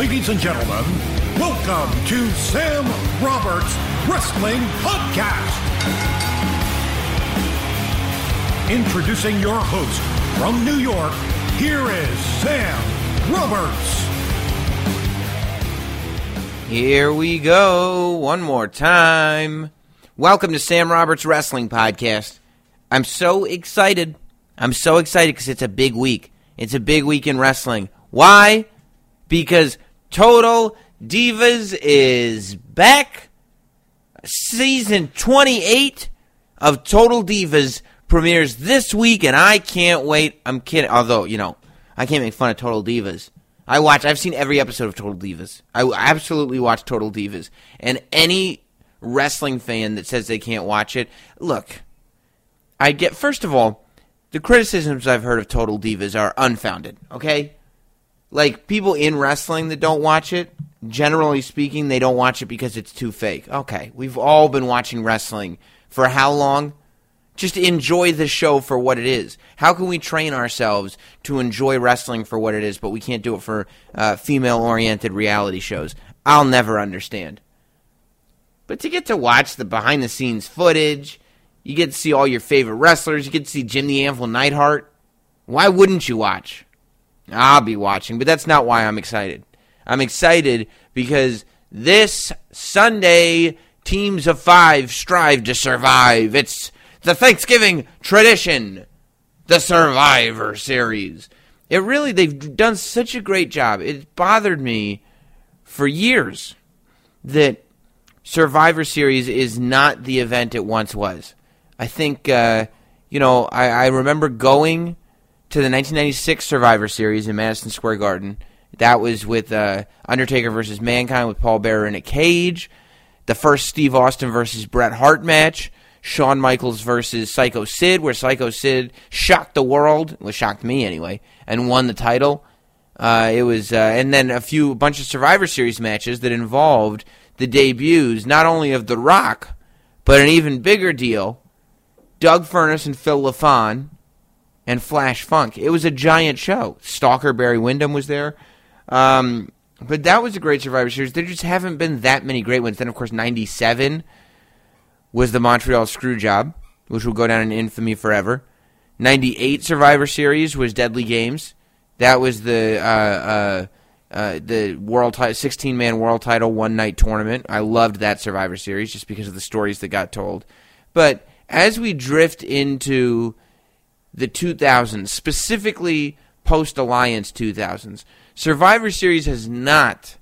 Ladies and gentlemen, welcome to Sam Roberts Wrestling Podcast. Introducing your host from New York, here is Sam Roberts. Here we go, one more time. Welcome to Sam Roberts Wrestling Podcast. I'm so excited. I'm so excited because it's a big week. It's a big week in wrestling. Why? Because Total Divas is back. Season 28 of Total Divas premieres this week, and I can't wait. I'm kidding. Although, you know, I can't make fun of Total Divas. I watch, I've seen every episode of Total Divas. I absolutely watch Total Divas. And any wrestling fan that says they can't watch it, look, I get, first of all, the criticisms I've heard of Total Divas are unfounded, okay? Like people in wrestling that don't watch it, generally speaking, they don't watch it because it's too fake. Okay, we've all been watching wrestling for how long? Just enjoy the show for what it is. How can we train ourselves to enjoy wrestling for what it is, but we can't do it for uh, female oriented reality shows? I'll never understand. But to get to watch the behind the scenes footage, you get to see all your favorite wrestlers, you get to see Jim the Anvil Neidhart. Why wouldn't you watch? I'll be watching, but that's not why I'm excited. I'm excited because this Sunday, teams of five strive to survive. It's the Thanksgiving tradition, the Survivor Series. It really, they've done such a great job. It bothered me for years that Survivor Series is not the event it once was. I think, uh, you know, I, I remember going to the 1996 Survivor Series in Madison Square Garden. That was with uh, Undertaker versus Mankind with Paul Bearer in a cage. The first Steve Austin versus Bret Hart match. Shawn Michaels versus Psycho Sid, where Psycho Sid shocked the world, well, shocked me anyway, and won the title. Uh, it was, uh, and then a few, a bunch of Survivor Series matches that involved the debuts not only of The Rock, but an even bigger deal, Doug Furnas and Phil LaFon and Flash Funk. It was a giant show. Stalker Barry Windham was there. Um, but that was a great Survivor Series. There just haven't been that many great ones. Then, of course, 97 was the Montreal Screwjob, which will go down in infamy forever. 98 Survivor Series was Deadly Games. That was the uh, uh, uh, the world title, 16 man world title one night tournament. I loved that Survivor Series just because of the stories that got told. But as we drift into the 2000s, specifically post Alliance 2000s. Survivor Series has not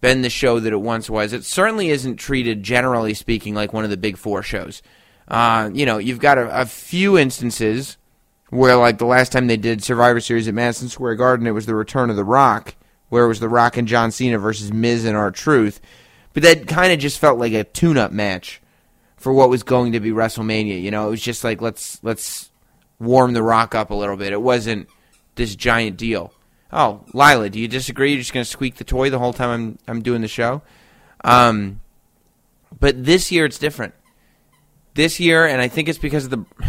been the show that it once was. It certainly isn't treated, generally speaking, like one of the big four shows. Uh, you know, you've got a, a, few instances where, like the last time they did Survivor Series at Madison Square Garden, it was the return of The Rock, where it was The Rock and John Cena versus Miz and R-Truth. But that kind of just felt like a tune-up match for what was going to be WrestleMania. You know, it was just like let's let's warm the rock up a little bit. It wasn't this giant deal. Oh, Lila, do you disagree? You're just going to squeak the toy the whole time I'm I'm doing the show. Um, but this year it's different. This year, and I think it's because of the.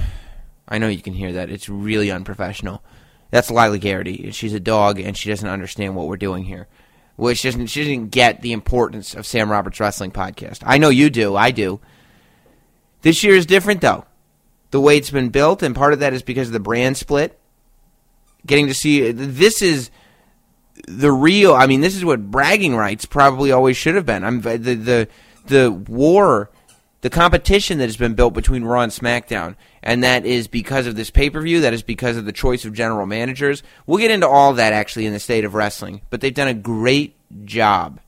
I know you can hear that. It's really unprofessional. That's Lila Garrity. She's a dog, and she doesn't understand what we're doing here. Which doesn't she didn't get the importance of Sam Roberts Wrestling Podcast. I know you do. I do. This year is different, though the way it's been built, and part of that is because of the brand split. Getting to see this is the real. I mean, this is what bragging rights probably always should have been. I'm the the the war, the competition that has been built between Raw and SmackDown, and that is because of this pay per view. That is because of the choice of general managers. We'll get into all that actually in the state of wrestling, but they've done a great job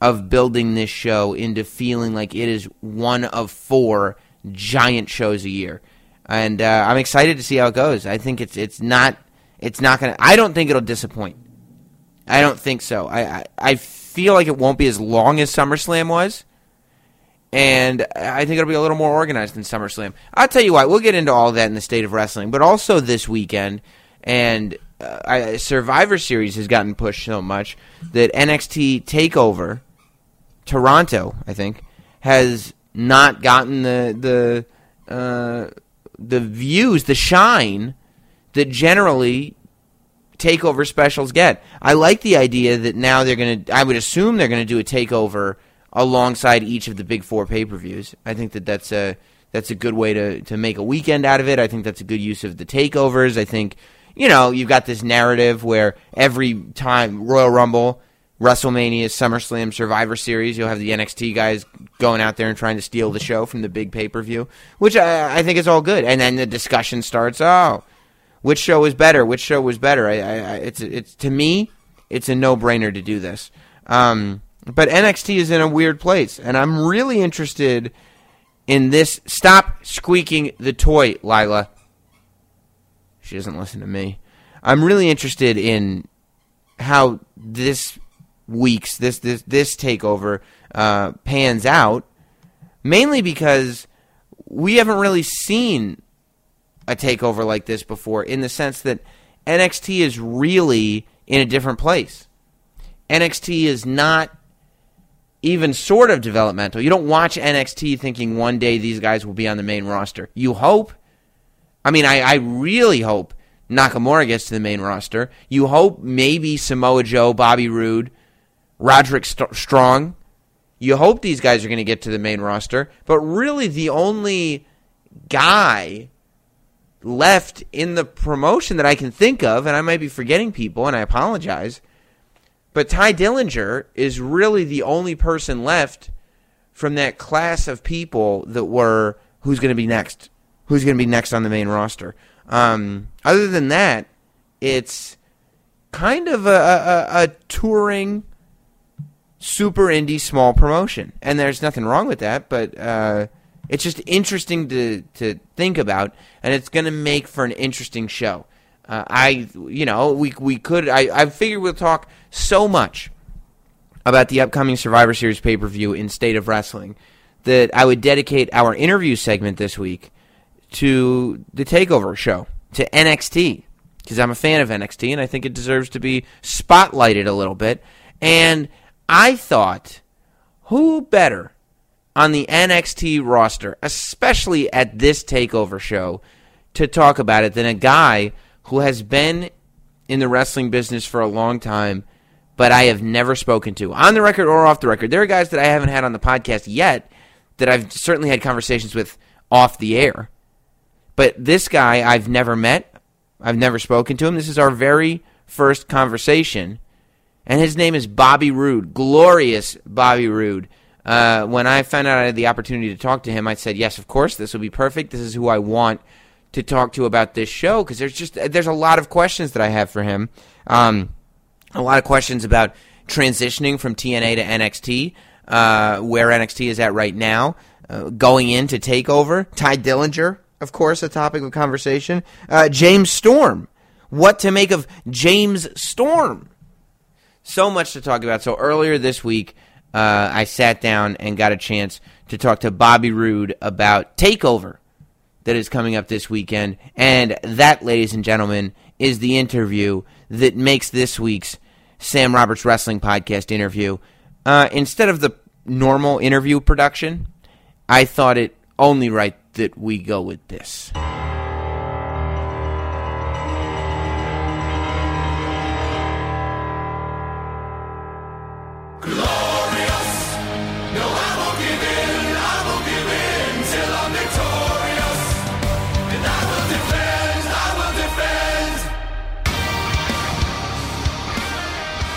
of building this show into feeling like it is one of four giant shows a year. and uh, I'm excited to see how it goes. I think it's it's not it's not gonna. I don't think it'll disappoint. I don't think so. I, I, I feel like it won't be as long as SummerSlam was, and I think it'll be a little more organized than SummerSlam. I'll tell you what. We'll get into all that in the state of wrestling, but also this weekend and uh, I, Survivor Series has gotten pushed so much that NXT Takeover Toronto, I think, has not gotten the the uh, the views, the shine that generally takeover specials get. I like the idea that now they're going to. I would assume they're going to do a takeover alongside each of the big four pay per views. I think that that's a that's a good way to to make a weekend out of it. I think that's a good use of the takeovers. I think you know you've got this narrative where every time Royal Rumble. WrestleMania, SummerSlam, Survivor Series. You'll have the NXT guys going out there and trying to steal the show from the big pay per view, which I, I, think is all good. And then the discussion starts. Oh, which show was better? Which show was better? I, I, it's it's to me, it's a no brainer to do this. Um, but NXT is in a weird place, and I'm really interested in this. Stop squeaking the toy, Lila. She doesn't listen to me. I'm really interested in how this week's this this this takeover uh, pans out, mainly because we haven't really seen a takeover like this before, in the sense that NXT is really in a different place. NXT is not even sort of developmental. You don't watch NXT thinking one day these guys will be on the main roster. You hope. I mean, I, I really hope Nakamura gets to the main roster. You hope maybe Samoa Joe, Bobby Roode, Roderick St- Strong. You hope these guys are going to get to the main roster, but really the only guy left in the promotion that I can think of, and I might be forgetting people, and I apologize, but Tye Dillinger is really the only person left from that class of people that were who's going to be next, who's going to be next on the main roster. Um, other than that, it's kind of a, a, a touring super indie small promotion, and there's nothing wrong with that. But uh, it's just interesting to to think about, and it's going to make for an interesting show. Uh, I, you know, we we could. I I figure we'll talk so much about the upcoming Survivor Series pay per view in State of Wrestling that I would dedicate our interview segment this week to the Takeover show to NXT because I'm a fan of NXT and I think it deserves to be spotlighted a little bit and I thought, who better on the NXT roster, especially at this takeover show, to talk about it than a guy who has been in the wrestling business for a long time, but I have never spoken to on the record or off the record. There are guys that I haven't had on the podcast yet that I've certainly had conversations with off the air. But this guy I've never met. I've never spoken to him. This is our very first conversation and his name is Bobby Roode, glorious Bobby Roode. Uh, when I found out I had the opportunity to talk to him, I said, "Yes, of course, this will be perfect. This is who I want to talk to about this show because there's just there's a lot of questions that I have for him. Um, a lot of questions about transitioning from TNA to NXT, uh, where NXT is at right now, uh, going into Takeover. Tye Dillinger, of course, a topic of conversation. Uh, James Storm, what to make of James Storm? So much to talk about. So earlier this week, uh, I sat down and got a chance to talk to Bobby Roode about Takeover that is coming up this weekend. And that, ladies and gentlemen, is the interview that makes this week's Sam Roberts Wrestling Podcast interview. Uh, instead of the normal interview production, I thought it only right that we go with this.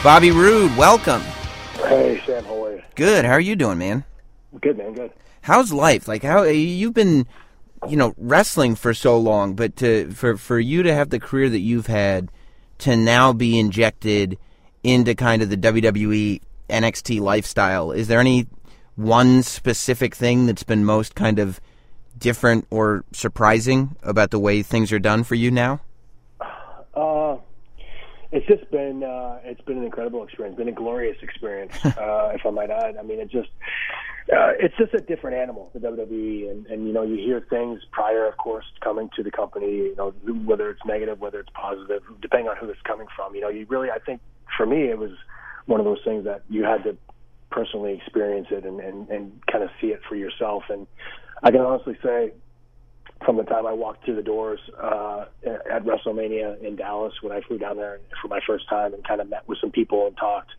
Bobby Roode, welcome. Hey, Sam, how are you? Good. How are you doing, man? Good, man. Good. How's life? Like, how you've been, you know, wrestling for so long, but to for for you to have the career that you've had, to now be injected into kind of the WWE NXT lifestyle, is there any one specific thing that's been most kind of different or surprising about the way things are done for you now? It's just been uh, it's been an incredible experience, been a glorious experience, uh, if I might add. I mean, it just uh, it's just a different animal, the WWE, and and you know you hear things prior, of course, coming to the company, you know whether it's negative, whether it's positive, depending on who it's coming from. You know, you really, I think for me, it was one of those things that you had to personally experience it and and, and kind of see it for yourself. And I can honestly say from the time I walked through the doors uh, at WrestleMania in Dallas when I flew down there for my first time and kind of met with some people and talked.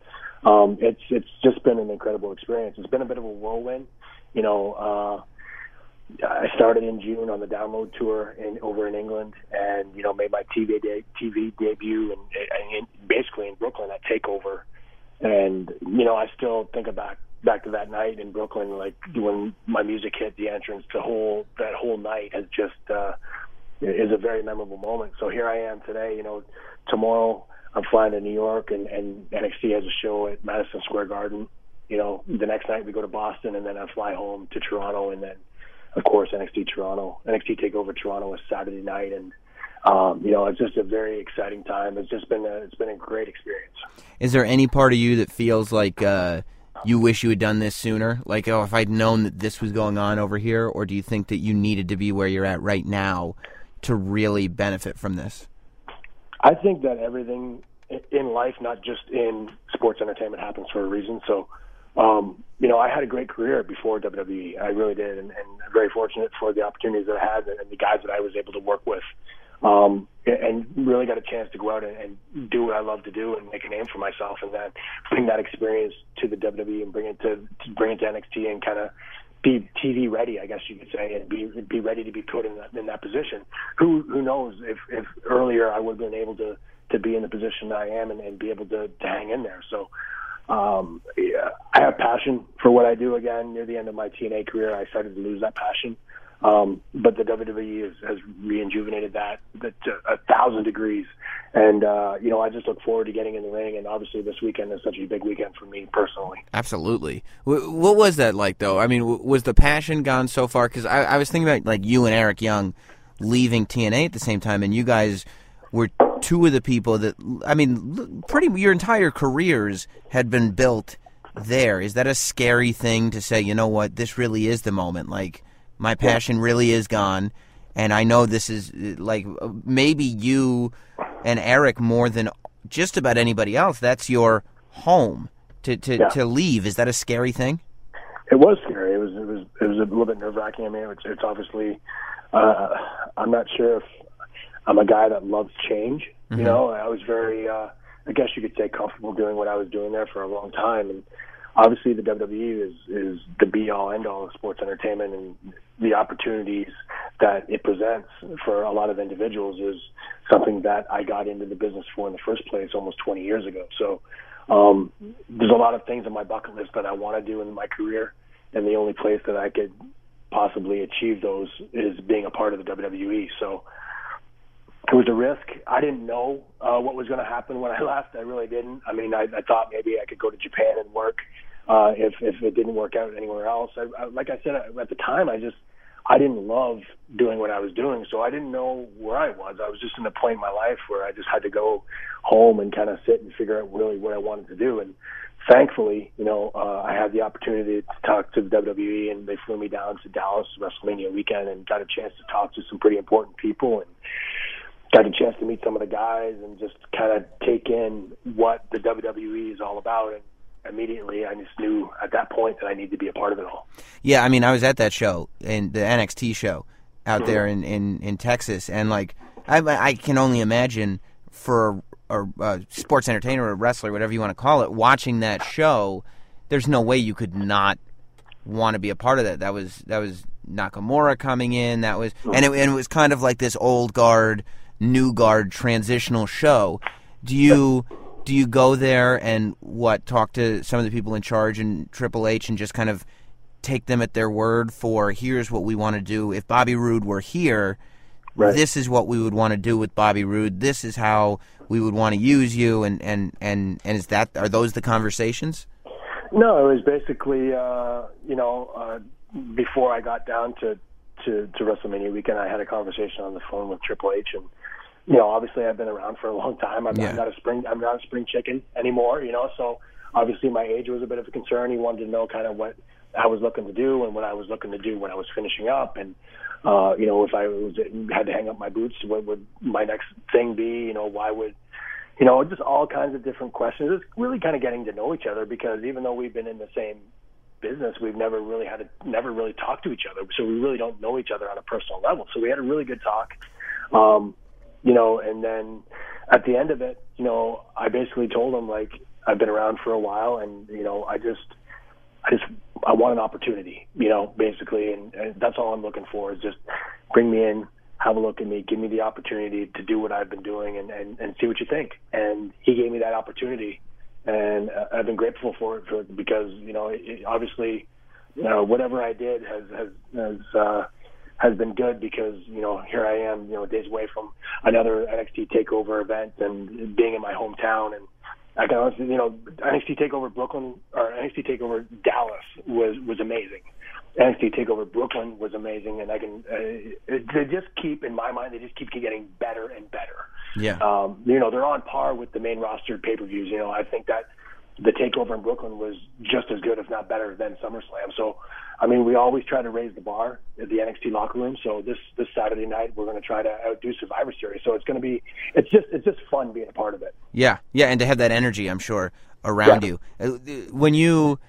Um, it's it's just been an incredible experience. It's been a bit of a whirlwind, you know. Uh, I started in June on the download tour in over in England, and you know made my TV de- TV debut and, and basically in Brooklyn at Takeover, and you know I still think about back to that night in Brooklyn, like when my music hit the entrance, the whole that whole night has just uh, is a very memorable moment. So here I am today. You know, tomorrow I'm flying to New York, and and NXT has a show at Madison Square Garden. You know, the next night we go to Boston, and then I fly home to Toronto, and then of course NXT Toronto, NXT Takeover Toronto is Saturday night, and um, you know, it's just a very exciting time. It's just been a, it's been a great experience. Is there any part of you that feels like? Uh you wish you had done this sooner? Like, oh, if I'd known that this was going on over here, or do you think that you needed to be where you're at right now to really benefit from this? I think that everything in life, not just in sports entertainment, happens for a reason. So, um, you know, I had a great career before WWE. I really did, and, and very fortunate for the opportunities that I had and the guys that I was able to work with um, and really got a chance to go out and, and do what I love to do and make a name for myself, and then bring that experience to the WWE and bring it to, to bring it to NXT and kind of be TV ready, I guess you could say, and be be ready to be put in that in that position. Who who knows if if earlier I would have been able to to be in the position that I am and, and be able to, to hang in there. So um, yeah, I have passion for what I do. Again, near the end of my TNA career, I started to lose that passion. Um, but the WWE has, has rejuvenated that, that to a thousand degrees. And, uh, you know, I just look forward to getting in the ring. And obviously, this weekend is such a big weekend for me personally. Absolutely. What was that like, though? I mean, was the passion gone so far? Because I, I was thinking about, like, you and Eric Young leaving TNA at the same time, and you guys were two of the people that, I mean, pretty, your entire careers had been built there. Is that a scary thing to say, you know what, this really is the moment? Like, my passion really is gone, and I know this is like maybe you and Eric more than just about anybody else. That's your home to to, yeah. to leave. Is that a scary thing? It was scary. It was it was it was a little bit nerve wracking. I mean, it's, it's obviously uh, I'm not sure if I'm a guy that loves change. Mm-hmm. You know, I was very uh, I guess you could say comfortable doing what I was doing there for a long time, and obviously the WWE is is the be all end all of sports entertainment and the opportunities that it presents for a lot of individuals is something that I got into the business for in the first place almost 20 years ago. So um, there's a lot of things on my bucket list that I want to do in my career, and the only place that I could possibly achieve those is being a part of the WWE. So it was a risk. I didn't know uh, what was going to happen when I left. I really didn't. I mean, I, I thought maybe I could go to Japan and work uh, if if it didn't work out anywhere else. I, I, like I said at the time, I just I didn't love doing what I was doing, so I didn't know where I was. I was just in a point in my life where I just had to go home and kind of sit and figure out really what I wanted to do. And thankfully, you know, uh, I had the opportunity to talk to the WWE, and they flew me down to Dallas WrestleMania weekend and got a chance to talk to some pretty important people and got a chance to meet some of the guys and just kind of take in what the WWE is all about. And immediately I just knew at that point that I needed to be a part of it all. Yeah, I mean, I was at that show in the NXT show out mm-hmm. there in, in, in Texas, and like I, I can only imagine for a, a sports entertainer or a wrestler, whatever you want to call it, watching that show, there's no way you could not want to be a part of that. That was that was Nakamura coming in. That was and it, and it was kind of like this old guard, new guard transitional show. Do you? Do you go there and what talk to some of the people in charge in Triple H and just kind of take them at their word for here's what we want to do. If Bobby Roode were here, right. this is what we would want to do with Bobby Roode. This is how we would want to use you. And and and and is that are those the conversations? No, it was basically uh, you know uh, before I got down to to to to WrestleMania weekend, I had a conversation on the phone with Triple H, and you know, obviously I've been around for a long time. I'm, Yeah. I'm not a spring I'm not a spring chicken anymore. You know, so obviously my age was a bit of a concern. He wanted to know kind of what I was looking to do and what I was looking to do when I was finishing up, and uh, you know, if I was had to hang up my boots, what would my next thing be? You know, why would you know, just all kinds of different questions. It's really kind of getting to know each other because even though we've been in the same business, we've never really had to, never really talked to each other. So we really don't know each other on a personal level. So we had a really good talk. Um, you know, and then at the end of it, you know, I basically told him like I've been around for a while and, you know, I just I just I want an opportunity, you know, basically and, and that's all I'm looking for is just bring me in, have a look at me, give me the opportunity to do what I've been doing and, and, and see what you think. And he gave me that opportunity and uh, I've been grateful for it for, because, you know, it, obviously, you know, whatever I did has, has, has, uh, has been good because, you know, here I am, you know, days away from another NXT takeover event and being in my hometown and, I can honestly, you know, NXT Takeover Brooklyn or NXT Takeover Dallas was was amazing. NXT Takeover Brooklyn was amazing, and I can uh, it, they just keep in my mind they just keep getting better and better. Yeah. Um, you know, they're on par with the main roster pay per views. You know, I think that the takeover in Brooklyn was just as good, if not better, than SummerSlam. So, I mean, we always try to raise the bar at the NXT locker room. So this this Saturday night, we're going to try to outdo Survivor Series. So it's going to be it's just it's just fun being a part of it. Yeah, yeah, and to have that energy, I'm sure, around Yeah. you. Uh, When you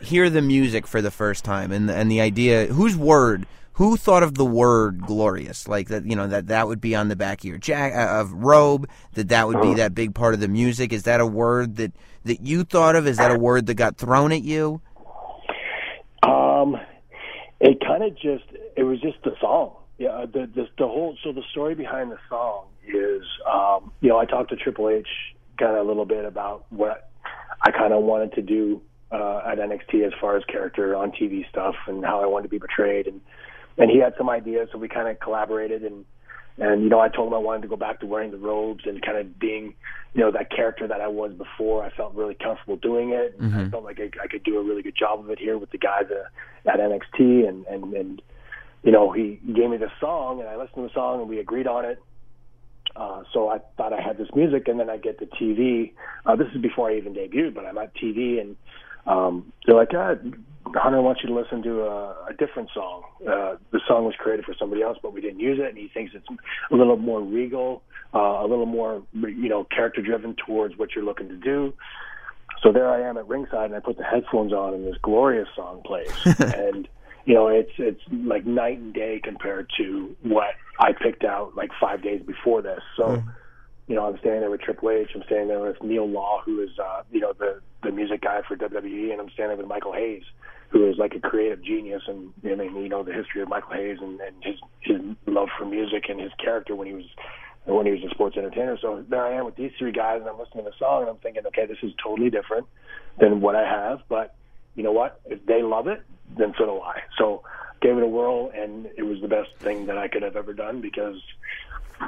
hear the music for the first time, and and the idea, whose word, who thought of the word glorious, like that, you know, that that would be on the back of your jack uh, of robe, that that would be that big part of the music. Is that a word that that you thought of? Is that a word that got thrown at you? Um, it kind of just it was just the song. Yeah, the, the the whole so the story behind the song is um, you know I talked to Triple H kind of a little bit about what I kind of wanted to do uh, at NXT as far as character on TV stuff and how I wanted to be portrayed and and he had some ideas so we kind of collaborated and and you know I told him I wanted to go back to wearing the robes and kind of being you know that character that I was before. I felt really comfortable doing it. And I felt like I, I could do a really good job of it here with the guys uh, at NXT and and and you know he gave me the song and I listened to the song and we agreed on it. Uh, so I thought I had this music, and then I get the TV. Uh, this is before I even debuted, but I'm at TV, and um, they're like, ah, Hunter wants you to listen to a, a different song. Uh, the song was created for somebody else, but we didn't use it, and he thinks it's a little more regal, uh, a little more, you know, character driven towards what you're looking to do. So there I am at ringside, and I put the headphones on, and this glorious song plays, and you know, it's it's like night and day compared to what I picked out like five days before this. So, you know, I'm standing there with Triple H. I'm standing there with Neil Lawi, who is uh, you know the the music guy for WWE, and I'm standing there with Michael Hayes, who is like a creative genius. And I mean, you know, the history of Michael Hayes and, and his his love for music and his character when he was when he was a sports entertainer. So there I am with these three guys, and I'm listening to the song, and I'm thinking, okay, this is totally different than what I have, but you know what? If they love it, then so do I. So gave it a whirl, and it was the best thing that I could have ever done because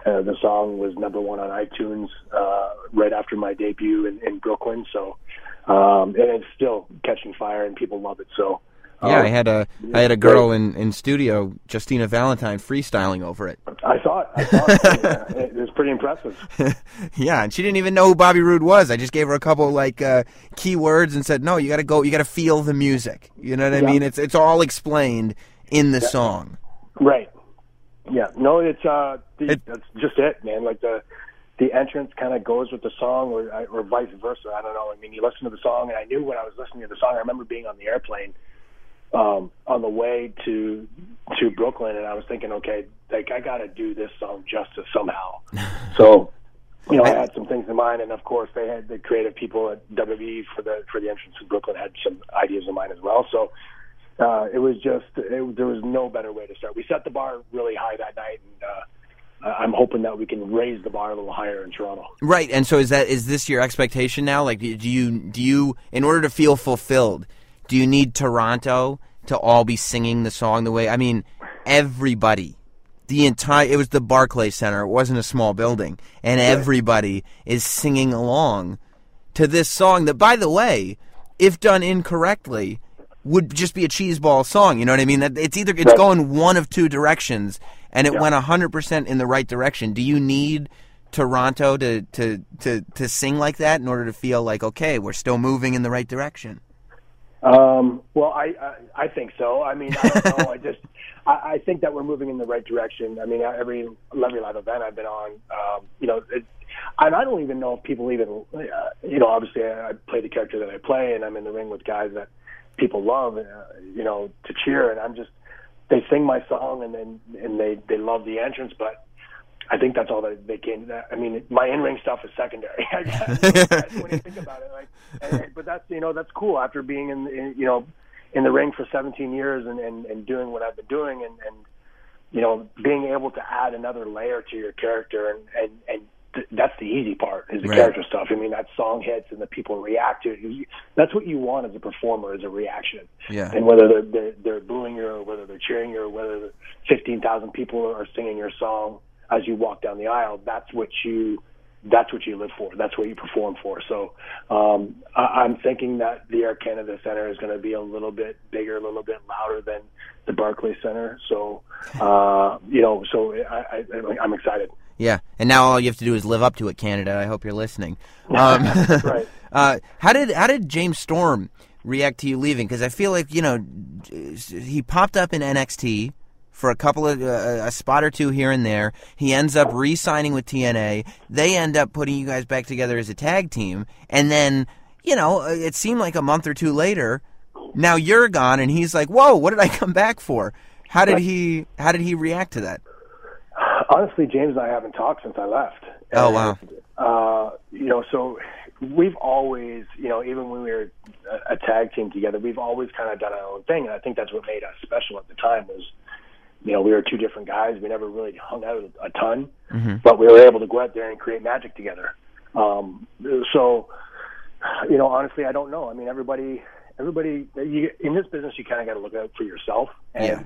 uh, the song was number one on iTunes uh, right after my debut in, in Brooklyn. So um, and it's still catching fire, and people love it. So Yeah, um, I had a I had a girl in in studio, Justina Valentine, freestyling over it. I saw it. I saw it. It was pretty impressive. yeah, and she didn't even know who Bobby Roode was. I just gave her a couple like uh, key words and said, "No, you got to go. You got to feel the music." You know what I Yeah. mean? It's it's all explained in the song. Right. Yeah. No, it's uh, the, It- that's just it, man. Like the the entrance kind of goes with the song, or or vice versa. I don't know. I mean, you listen to the song, and I knew when I was listening to the song. I remember being on the airplane um, on the way to to Brooklyn, and I was thinking, okay, like I got to do this song justice somehow. so. You know, I had some things in mind, and of course, they had the creative people at WWE for the for the entrance in Brooklyn had some ideas in mind as well. So, uh, it was just it, there was no better way to start. We set the bar really high that night, and uh, I'm hoping that we can raise the bar a little higher in Toronto. Right, and so is that is this your expectation now? Like, do you do you in order to feel fulfilled, do you need Toronto to all be singing the song the way? I mean, everybody, the entire it was the Barclay Center. It wasn't a small building, and everybody is singing along to this song. That, by the way, if done incorrectly, would just be a cheeseball song. You know what I mean? That it's either it's right. going one of two directions, and it yeah. went hundred percent in the right direction. Do you need Toronto to, to to to sing like that in order to feel like okay, we're still moving in the right direction? Um, well, I, I I think so. I mean, I don't know. I just I, I think that we're moving in the right direction. I mean, every every live event I've been on, um, you know, it, and I don't even know if people even, uh, you know, obviously I, I play the character that I play, and I'm in the ring with guys that people love, uh, you know, to cheer, and I'm just they sing my song and then and they they love the entrance, but I think that's all that they can. I mean, my in-ring stuff is secondary. I guess, when you think about it, like, and, but that's you know that's cool after being in, in you know in the ring for 17 years and and, and doing what I've been doing and and you know being able to add another layer to your character and and and th- that's the easy part is the right. character stuff. I mean, that song hits and the people react to it. That's what you want as a performer is a reaction. Yeah. And whether they're, they're they're booing you or whether they're cheering you or whether 15,000 people are singing your song as you walk down the aisle, that's what you that's what you live for. That's what you perform for. So um, I, I'm thinking that the Air Canada Center is going to be a little bit bigger, a little bit louder than the Barclays Center. So uh, you know, so I, I, I'm excited. Yeah, and now all you have to do is live up to it, Canada. I hope you're listening. Um, right. uh, how did how did James Storm react to you leaving? Because I feel like you know he popped up in NXT for a couple of uh, a spot or two here and there. He ends up re-signing with TNA. They end up putting you guys back together as a tag team, and then you know uh, it seemed like a month or two later. Now you're gone, and he's like, "Whoa, what did I come back for?" How did he How did he react to that? Honestly, James and I haven't talked since I left. Oh wow. Uh, you know, so we've always, you know, even when we were a, a tag team together, we've always kind of done our own thing, and I think that's what made us special at the time. Was you know, we were two different guys. We never really hung out a ton, mm-hmm. but we were able to go out there and create magic together. Um, so, you know, honestly, I don't know. I mean, everybody, everybody you, in this business, you kind of got to look out for yourself. And yeah.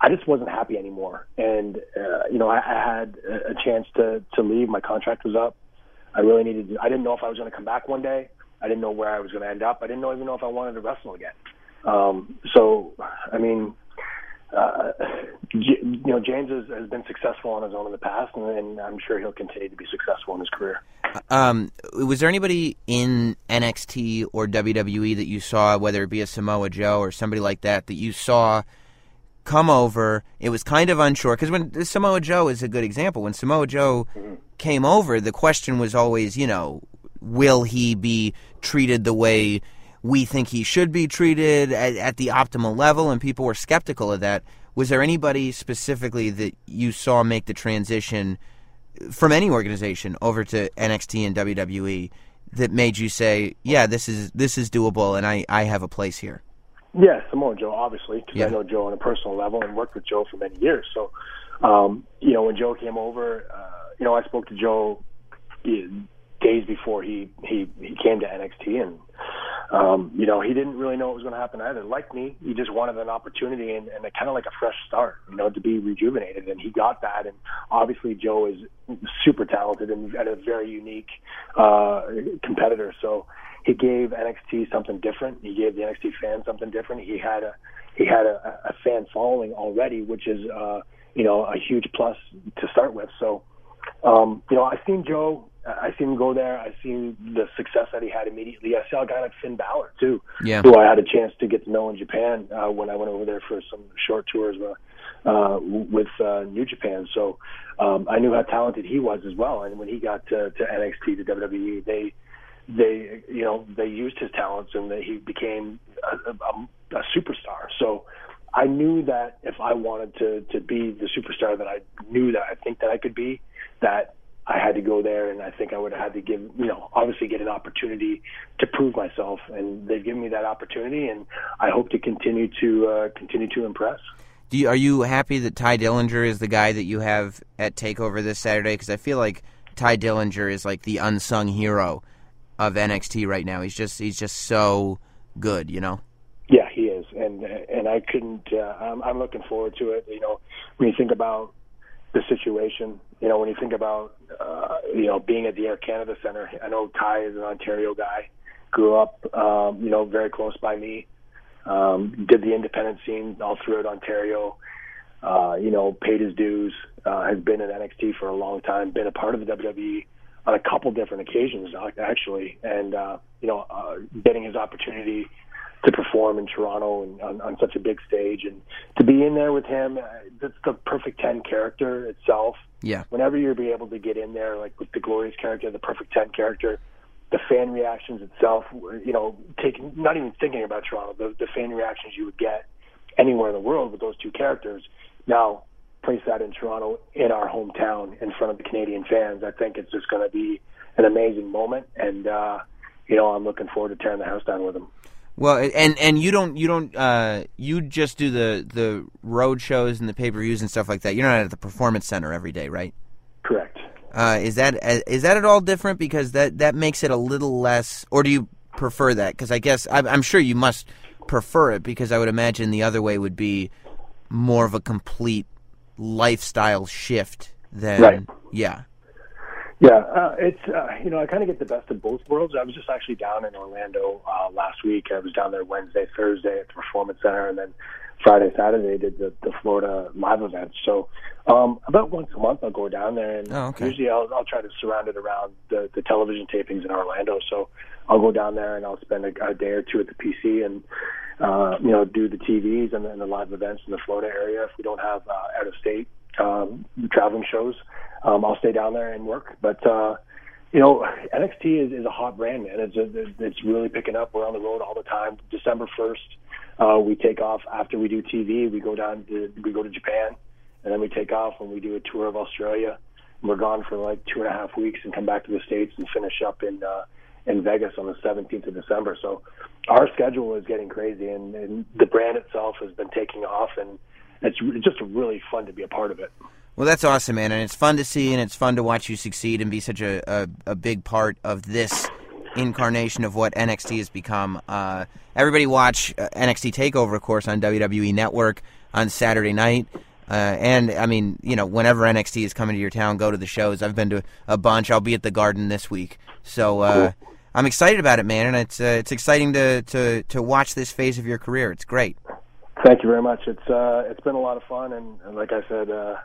I just wasn't happy anymore. And, uh, you know, I, I had a, chance to, to leave. My contract was up. I really needed to, I didn't know if I was going to come back one day. I didn't know where I was going to end up. I didn't know, even know if I wanted to wrestle again. Um, so, I mean, uh, you know, James has, has, been successful on his own in the past, and, and, I'm sure he'll continue to be successful in his career. Um, was there anybody in NXT or WWE that you saw, whether it be a Samoa Joe or somebody like that, that you saw come over. It was kind of unsure because when Samoa Joe is a good example. When Samoa Joe mm-hmm. came over, the question was always, you know, will he be treated the way we think he should be treated at, at the optimal level? And people were skeptical of that. Was there anybody specifically that you saw make the transition from any organization over to NXT and WWE that made you say, "Yeah, this is this is doable, and I I have a place here"? Yeah, Samoa Joe, obviously, because yeah. I know Joe on a personal level and worked with Joe for many years. So, um, you know, when Joe came over, uh, you know, I spoke to Joe days before he he he came to NXT, and um, you know, he didn't really know what was going to happen either. Like me, he just wanted an opportunity and, and a, kind of like a fresh start, you know, to be rejuvenated, and he got that. And obviously, Joe is super talented and, and a very unique uh, competitor. So he gave NXT something different. He gave the NXT fans something different. He had a he had a, a fan following already, which is uh, you know a huge plus to start with. So um, you know I've seen Joe. I've seen him go there. I've seen the success that he had immediately. I saw a guy like Finn Balor too, yeah. who I had a chance to get to know in Japan uh, when I went over there for some short tours uh, uh, with uh, New Japan. So um, I knew how talented he was as well. And when he got to, to NXT to WWE, they they you know they used his talents and that he became a, a, a superstar. So I knew that if I wanted to to be the superstar that I knew that I think that I could be, that I had to go there, and I think I would have had to give you know obviously get an opportunity to prove myself, and they've given me that opportunity, and I hope to continue to uh, continue to impress. Do you, are you happy that Tye Dillinger is the guy that you have at Takeover this Saturday? Because I feel like Tye Dillinger is like the unsung hero of NXT right now. He's just he's just so good, you know. Yeah, he is, and and I couldn't. Uh, I'm, I'm looking forward to it. You know, when you think about the situation, you know, when you think about uh, you know being at the Air Canada Center, I know Tye is an Ontario guy, grew up, um, you know, very close by me. Um, did the independent scene all throughout Ontario. Uh, you know, paid his dues. Uh, has been in NXT for a long time. Been a part of the WWE on a couple different occasions actually, and uh, you know, uh, getting his opportunity to perform in Toronto and on, on such a big stage, and to be in there with him, uh, that's the perfect ten character itself. Yeah. Whenever you're be able to get in there, like with the glorious character, the perfect ten character, the fan reactions itself, you know, taking not even thinking about Toronto, the, the fan reactions you would get anywhere in the world with those two characters. Now, place that in Toronto, in our hometown, in front of the Canadian fans, I think it's just going to be an amazing moment, and uh, you know, I'm looking forward to tearing the house down with them. Well, and and you don't you don't uh, you just do the the road shows and the pay per views and stuff like that. You're not at the performance center every day, right? Correct. Uh, is that uh, that at all different? Because that that makes it a little less, or do you prefer that? Because I guess I'm, I'm sure you must prefer it because I would imagine the other way would be more of a complete lifestyle shift then Right. yeah. Yeah, uh, it's uh, you know I kind of get the best of both worlds. I was just actually down in Orlando uh, last week. I was down there Wednesday, Thursday at the Performance Center, and then Friday, Saturday did the, the Florida live events. So um, about once a month I'll go down there, and Oh, okay. usually I'll, I'll try to surround it around the, the television tapings in Orlando. So I'll go down there and I'll spend a, a day or two at the PC and uh, you know do the TVs and, and the live events in the Florida area. If we don't have uh, out of state um, traveling shows, um, I'll stay down there and work. But uh, you know, NXT is, is a hot brand, man. It's a, it's really picking up. We're on the road all the time. December first, uh, we take off after we do TV. We go down to we go to Japan, and then we take off and we do a tour of Australia. We're gone for like two and a half weeks and come back to the states and finish up in uh, in Vegas on the 17th of December. So our schedule is getting crazy, and, and the brand itself has been taking off, and it's just really fun to be a part of it. Well, that's awesome, man, and it's fun to see, and it's fun to watch you succeed and be such a, a, a big part of this incarnation of what NXT has become. Uh, everybody watch uh, NXT Takeover, of course, on WWE Network on Saturday night. Uh, and I mean, you know, whenever NXT is coming to your town, go to the shows. I've been to a bunch. I'll be at the Garden this week, so uh, I'm excited about it, man. And it's uh, it's exciting to, to to watch this phase of your career. It's great. Thank you very much. It's uh, it's been a lot of fun, and, and like I said, uh,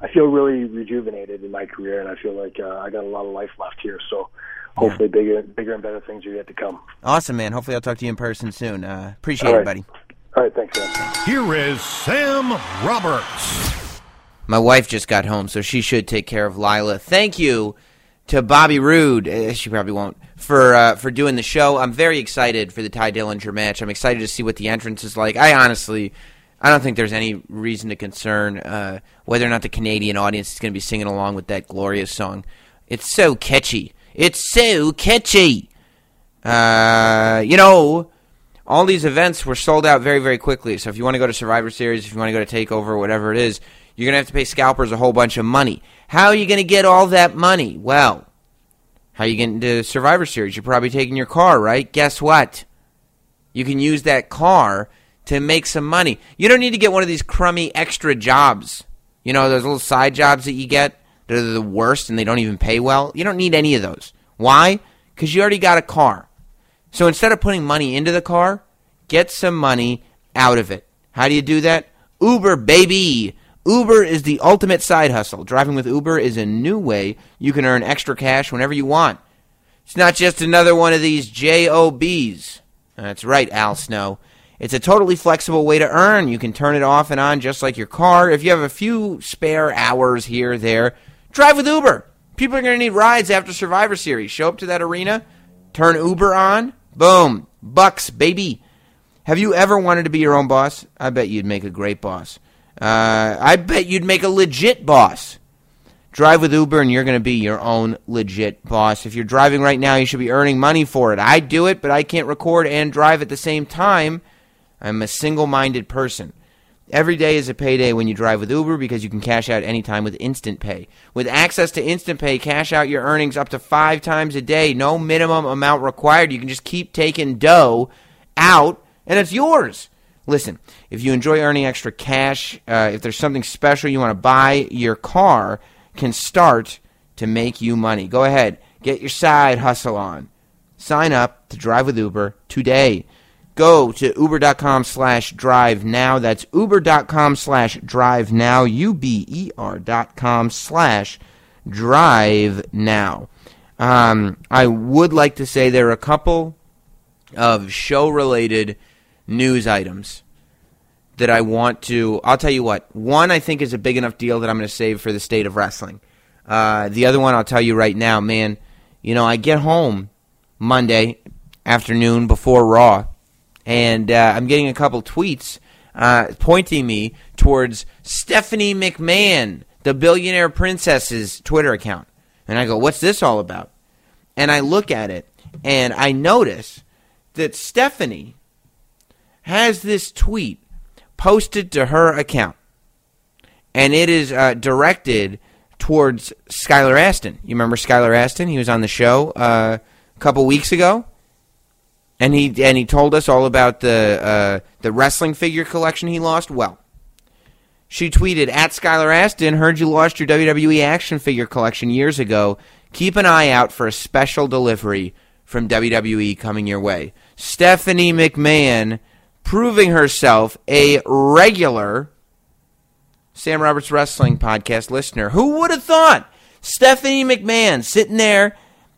I feel really rejuvenated in my career, and I feel like uh, I got a lot of life left here. So hopefully, bigger, bigger and better things are yet to come. Awesome, man. Hopefully, I'll talk to you in person soon. Uh, appreciate All it, buddy. All right, thanks, man. Here is Sam Roberts. My wife just got home, so she should take care of Lila. Thank you to Bobby Roode. eh, She probably won't for uh, for doing the show. I'm very excited for the Tye Dillinger match. I'm excited to see what the entrance is like. I honestly, I don't think there's any reason to concern uh, whether or not the Canadian audience is going to be singing along with that glorious song. It's so catchy. It's so catchy. Uh, you know, all these events were sold out very, very quickly. So if you want to go to Survivor Series, if you want to go to Takeover, whatever it is, you're going to have to pay scalpers a whole bunch of money. How are you going to get all that money? Well, how are you get into Survivor Series? You're probably taking your car, right? Guess what? You can use that car to make some money. You don't need to get one of these crummy extra jobs. You know, those little side jobs that you get that are the worst and they don't even pay well. You don't need any of those. Why? Because you already got a car. So instead of putting money into the car, get some money out of it. How do you do that? Uber, baby. Uber is the ultimate side hustle. Driving with Uber is a new way you can earn extra cash whenever you want. It's not just another one of these JOBs. That's right, Al Snow. It's a totally flexible way to earn. You can turn it off and on just like your car. If you have a few spare hours here or there, drive with Uber. People are going to need rides after Survivor Series. Show up to that arena, turn Uber on, boom, bucks, baby. Have you ever wanted to be your own boss? I bet you'd make a great boss. Uh, I bet you'd make a legit boss. Drive with Uber and you're going to be your own legit boss. If you're driving right now, you should be earning money for it. I do it, but I can't record and drive at the same time. I'm a single minded person. Every day is a payday when you drive with Uber because you can cash out anytime with Instant Pay. With access to Instant Pay, cash out your earnings up to five times a day. No minimum amount required. You can just keep taking dough out, and it's yours. Listen, if you enjoy earning extra cash, uh, if there's something special you want to buy, your car can start to make you money. Go ahead, get your side hustle on. Sign up to drive with Uber today. Go to uber.com slash drive now. That's uber.com slash drive now, U-B-E-R dot com slash drive now. Um, I would like to say there are a couple of show-related news items that I want to. I'll tell you what. One I think is a big enough deal that I'm going to save for the state of wrestling. Uh, the other one I'll tell you right now, man. You know, I get home Monday afternoon before Raw, and uh, I'm getting a couple tweets uh, pointing me towards Stephanie McMahon, the billionaire princess's Twitter account. And I go, what's this all about? And I look at it, and I notice that Stephanie has this tweet posted to her account. And it is uh, directed towards Skylar Aston. You remember Skylar Aston? He was on the show uh, a couple weeks ago, and he and he told us all about the uh, the wrestling figure collection he lost. Well, she tweeted at Skylar Aston, "Heard you lost your WWE action figure collection years ago. Keep an eye out for a special delivery from WWE coming your way." Stephanie McMahon proving herself a regular Sam Roberts Wrestling Podcast listener. Who would have thought? Stephanie McMahon sitting there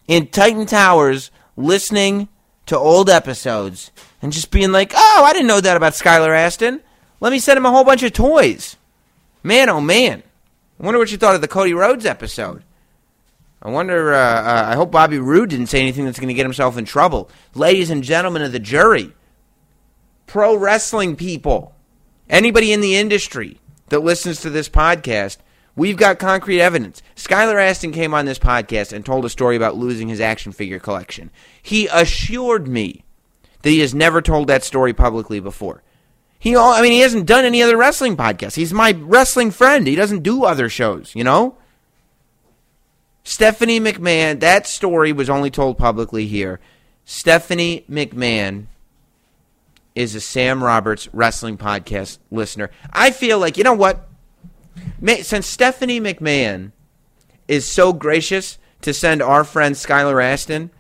in Titan Towers listening to old episodes and just being like, oh, I didn't know that about Skylar Aston. Let me send him a whole bunch of toys. Man, oh man. I wonder what you thought of the Cody Rhodes episode. I wonder, uh, uh, I hope Bobby Roode didn't say anything that's going to get himself in trouble. Ladies and gentlemen of the jury, pro wrestling people, anybody in the industry, that listens to this podcast, we've got concrete evidence. Skylar Aston came on this podcast and told a story about losing his action figure collection. He assured me that he has never told that story publicly before. He, I mean, he hasn't done any other wrestling podcasts. He's my wrestling friend. He doesn't do other shows, you know? Stephanie McMahon, that story was only told publicly here. Stephanie McMahon is a Sam Roberts wrestling podcast listener. I feel like, you know what? Since Stephanie McMahon is so gracious to send our friend Skylar Aston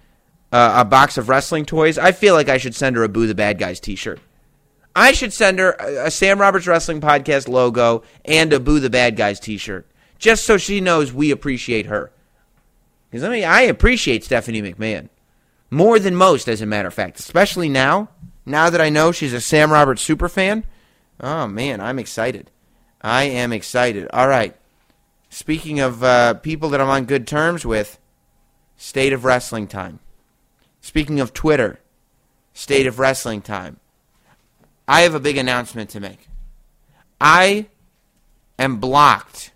uh, a box of wrestling toys, I feel like I should send her a Boo the Bad Guys t shirt. I should send her a, a Sam Roberts Wrestling Podcast logo and a Boo the Bad Guys t shirt, just so she knows we appreciate her. Because I mean, I appreciate Stephanie McMahon more than most, as a matter of fact, especially now now that I know she's a Sam Roberts super fan, oh man, I'm excited. I am excited. All right. Speaking of uh, people that I'm on good terms with, State of Wrestling time. Speaking of Twitter, State of Wrestling time. I have a big announcement to make. I am blocked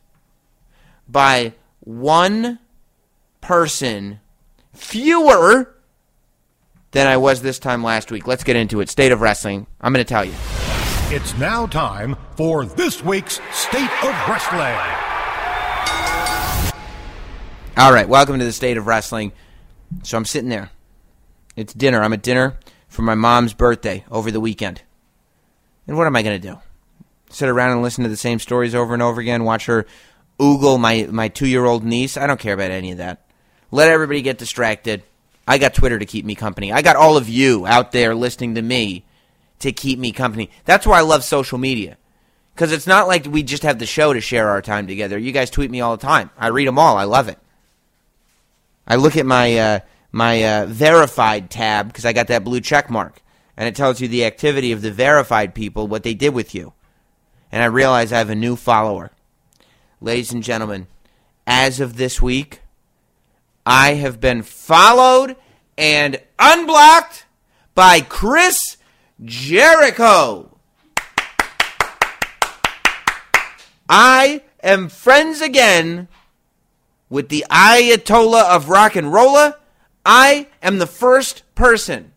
by one person fewer than I was this time last week. Let's get into it. State of Wrestling. I'm going to tell you. It's now time for this week's State of Wrestling. All right, welcome to the State of Wrestling. So I'm sitting there. It's dinner. I'm at dinner for my mom's birthday over the weekend. And what am I going to do? Sit around and listen to the same stories over and over again, watch her oogle my, my two year old niece? I don't care about any of that. Let everybody get distracted I got Twitter to keep me company. I got all of you out there listening to me to keep me company. That's why I love social media. Because it's not like we just have the show to share our time together. You guys tweet me all the time. I read them all. I love it. I look at my uh, my uh, verified tab because I got that blue check mark, and it tells you the activity of the verified people, what they did with you. And I realize I have a new follower. Ladies and gentlemen, as of this week, I have been followed and unblocked by Chris Jericho. I am friends again with the Ayatollah of rock and roller. I am the first person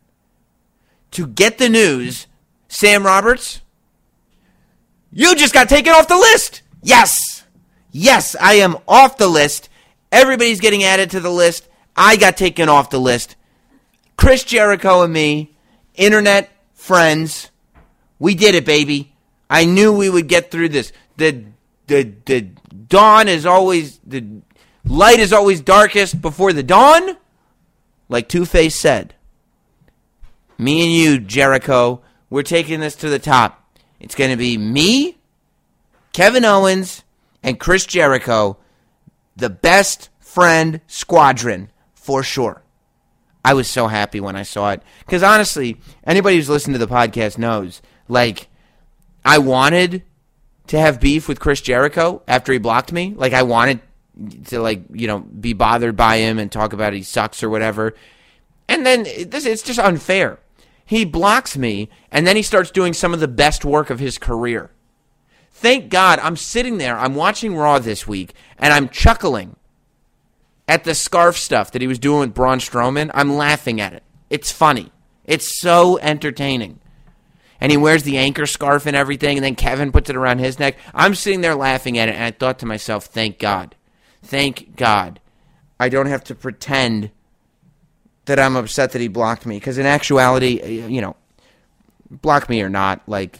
to get the news. Sam Roberts, you just got taken off the list. Yes. Yes, I am off the list Everybody's getting added to the list. I got taken off the list. Chris Jericho and me, internet friends, we did it, baby. I knew we would get through this. The the the dawn is always the light is always darkest before the dawn, like Two Face said. Me and you, Jericho, we're taking this to the top. It's going to be me, Kevin Owens, and Chris Jericho, the best friend squadron for sure. I was so happy when I saw it. Because honestly, anybody who's listened to the podcast knows, like, I wanted to have beef with Chris Jericho after he blocked me. Like, I wanted to, like, you know, be bothered by him and talk about he sucks or whatever. And then this, it's just unfair. He blocks me, and then he starts doing some of the best work of his career. Thank God I'm sitting there, I'm watching Raw this week, and I'm chuckling at the scarf stuff that he was doing with Braun Strowman. I'm laughing at it. It's funny. It's so entertaining. And he wears the anchor scarf and everything, and then Kevin puts it around his neck. I'm sitting there laughing at it, and I thought to myself, thank God. Thank God. I don't have to pretend that I'm upset that he blocked me because in actuality, uh, you know, block me or not, like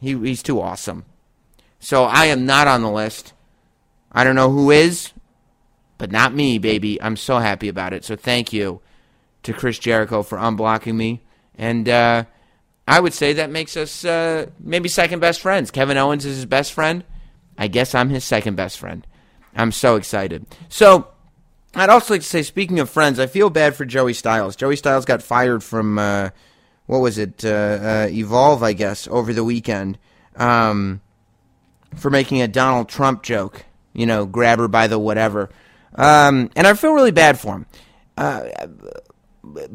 he he's too awesome. So I am not on the list. I don't know who is, but not me, baby. I'm so happy about it. So thank you to Chris Jericho for unblocking me, and uh, I would say that makes us uh, maybe second best friends. Kevin Owens is his best friend. I guess I'm his second best friend. I'm so excited. So I'd also like to say, speaking of friends, I feel bad for Joey Styles. Joey Styles got fired from uh, what was it, uh, uh, Evolve, I guess, over the weekend um, for making a Donald Trump joke. You know, grab her by the whatever. Um, and I feel really bad for him. Uh,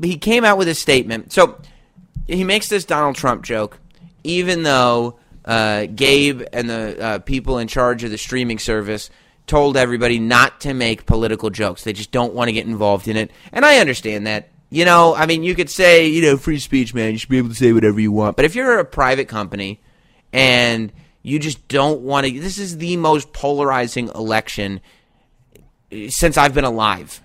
he came out with a statement. So he makes this Donald Trump joke, even though uh, Gabe and the uh, people in charge of the streaming service told everybody not to make political jokes. They just don't want to get involved in it. And I understand that. You know, I mean, you could say, you know, free speech, man. You should be able to say whatever you want. But if you're a private company and you just don't want to, this is the most polarizing election since I've been alive.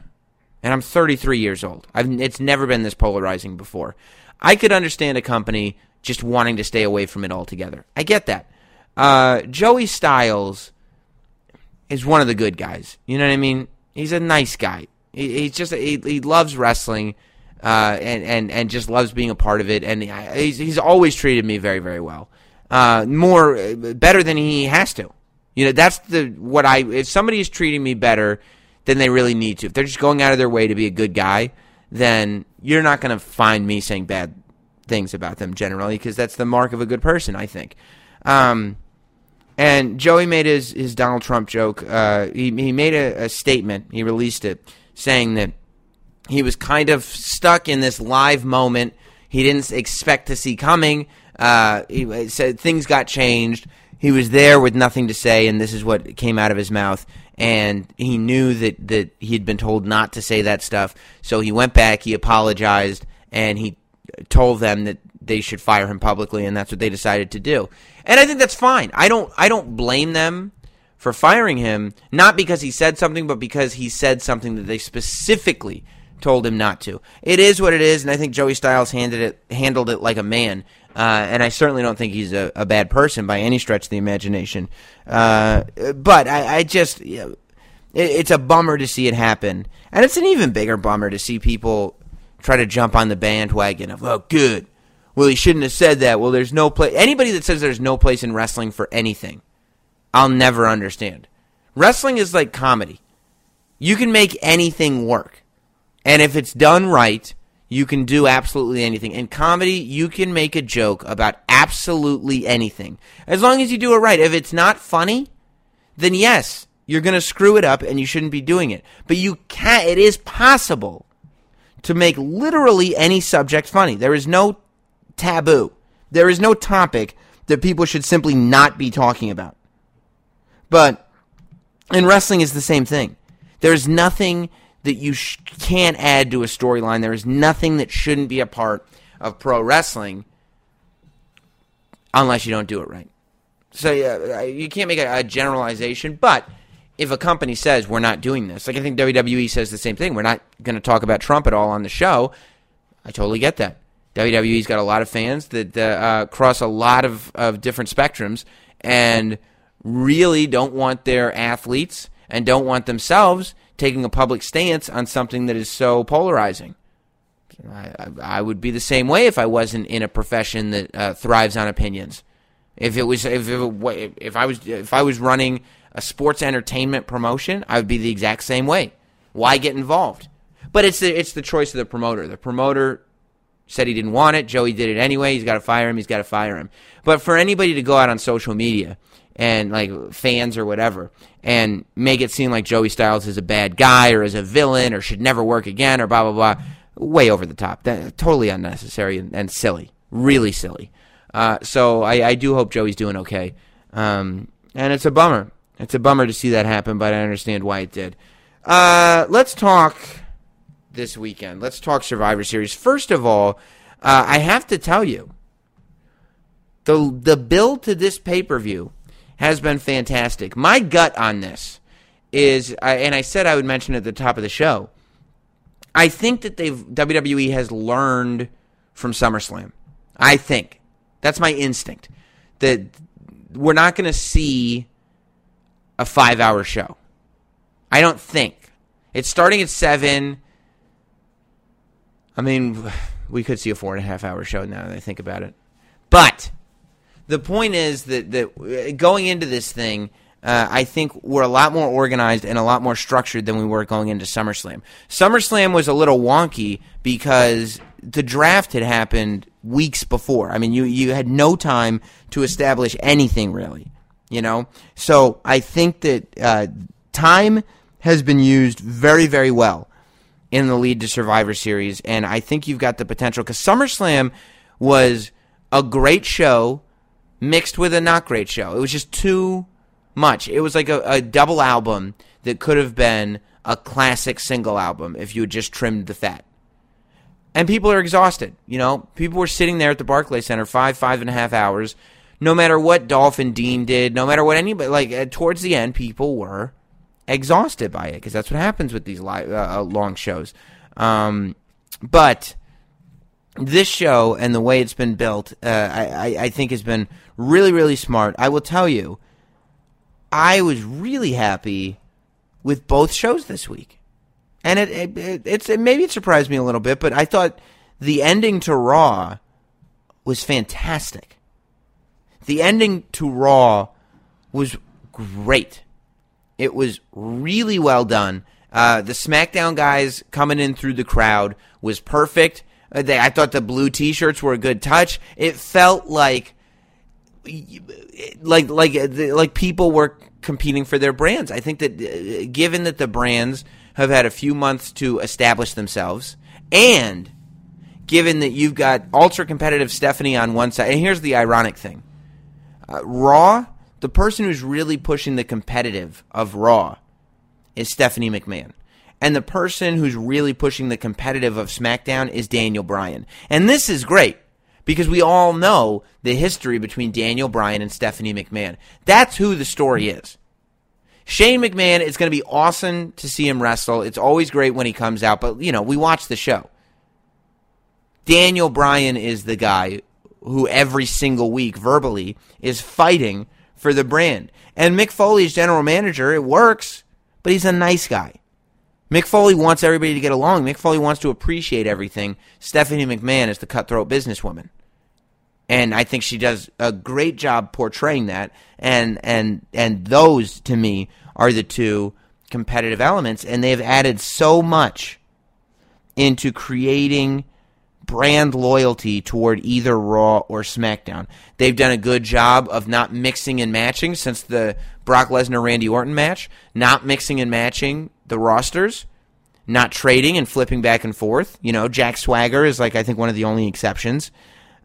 And I'm 33 years old. I've, it's never been this polarizing before. I could understand a company just wanting to stay away from it altogether. I get that. Uh, Joey Styles is one of the good guys. You know what I mean? He's a nice guy. He, he's just he, he loves wrestling, uh, and and and just loves being a part of it. And he's he's always treated me very very well, uh, more better than he has to. You know, that's the what I if somebody is treating me better than they really need to. If they're just going out of their way to be a good guy, then you're not going to find me saying bad things about them generally because that's the mark of a good person. I think. Um, and Joey made his, his Donald Trump joke. Uh, he, he made a, a statement. He released it saying that he was kind of stuck in this live moment he didn't expect to see coming. Uh, he said things got changed. He was there with nothing to say, and this is what came out of his mouth. And he knew that, that he had been told not to say that stuff. So he went back, he apologized, and he told them that they should fire him publicly, and that's what they decided to do. And I think that's fine. I don't I don't blame them for firing him, not because he said something, but because he said something that they specifically told him not to. It is what it is, and I think Joey Styles handled it handled it like a man. Uh, and I certainly don't think he's a, a, bad person by any stretch of the imagination. Uh, but I, I just, you know, it, it's a bummer to see it happen, and it's an even bigger bummer to see people try to jump on the bandwagon of, oh, good, well, he shouldn't have said that. Well, there's no place. Anybody that says there's no place in wrestling for anything, I'll never understand. Wrestling is like comedy. You can make anything work. And if it's done right, you can do absolutely anything. In comedy, you can make a joke about absolutely anything. As long as you do it right. If it's not funny, then yes, you're going to screw it up and you shouldn't be doing it. But you can it is possible to make literally any subject funny. There is no taboo. There is no topic that people should simply not be talking about. But in wrestling is the same thing. There's nothing that you sh- can't add to a storyline. There is nothing that shouldn't be a part of pro wrestling unless you don't do it right. So yeah, you can't make a, a generalization, but if a company says we're not doing this, like I think WWE says the same thing, we're not going to talk about Trump at all on the show. I totally get that. WWE's got a lot of fans that uh, cross a lot of, of different spectrums and really don't want their athletes and don't want themselves taking a public stance on something that is so polarizing. I, I, would be the same way if I wasn't in a profession that uh, thrives on opinions. If it was, if it, if I was, if I was running a sports entertainment promotion, I would be the exact same way. Why get involved? But it's the it's the choice of the promoter. The promoter said he didn't want it. Joey did it anyway. He's got to fire him. He's got to fire him. But for anybody to go out on social media and like fans or whatever and make it seem like Joey Styles is a bad guy or is a villain or should never work again or blah blah blah, way over the top. That totally unnecessary and, and silly. Really silly. Uh, so I, I, do hope Joey's doing okay. Um, and it's a bummer. It's a bummer to see that happen, but I understand why it did. Uh, let's talk this weekend. Let's talk Survivor Series. First of all, uh, I have to tell you, the the build to this pay per view has been fantastic. My gut on this is, and I said I would mention at the top of the show. I think that they've WWE has learned from SummerSlam. I think that's my instinct that we're not going to see a five hour show. I don't think it's starting at seven. I mean, we could see a four and a half hour show now that I think about it. But the point is that, that going into this thing, uh, I think we're a lot more organized and a lot more structured than we were going into SummerSlam. SummerSlam was a little wonky because the draft had happened weeks before. I mean, you, you had no time to establish anything really, you know? So I think that uh, time has been used very, very well in the lead to Survivor Series, and I think you've got the potential because SummerSlam was a great show mixed with a not great show. It was just too much. It was like a, a double album that could have been a classic single album if you had just trimmed the fat. And people are exhausted. You know, people were sitting there at the Barclay Center five, five and a half hours. No matter what Dolph and Dean did, no matter what anybody like, uh, towards the end, people were exhausted by it because that's what happens with these uh, uh, long shows. Um, but this show and the way it's been built, uh, I, I, think has been really, really smart. I will tell you, I was really happy with both shows this week, and it, it, it it's it, maybe it surprised me a little bit, but I thought the ending to Raw was fantastic. The ending to Raw was great. It was really well done. Uh, the SmackDown guys coming in through the crowd was perfect. Uh, they, I thought the blue T-shirts were a good touch. It felt like, like, like, like people were competing for their brands. I think that uh, given that the brands have had a few months to establish themselves, and given that you've got ultra competitive Stephanie on one side, and here's the ironic thing: uh, Raw the person who's really pushing the competitive of Raw is Stephanie McMahon. And the person who's really pushing the competitive of SmackDown is Daniel Bryan. And this is great because we all know the history between Daniel Bryan and Stephanie McMahon. That's who the story is. Shane McMahon, it's going to be awesome to see him wrestle. It's always great when he comes out, but, you know, we watch the show. Daniel Bryan is the guy who every single week verbally is fighting for the brand. And Mick Foley's general manager, it works, but he's a nice guy. Mick Foley wants everybody to get along. Mick Foley wants to appreciate everything. Stephanie McMahon is the cutthroat businesswoman. And I think she does a great job portraying that. And and and those to me are the two competitive elements. And they've added so much into creating brand loyalty toward either Raw or SmackDown. They've done a good job of not mixing and matching since the Brock Lesnar Randy Orton match, not mixing and matching the rosters, not trading and flipping back and forth. You know, Jack Swagger is like I think one of the only exceptions,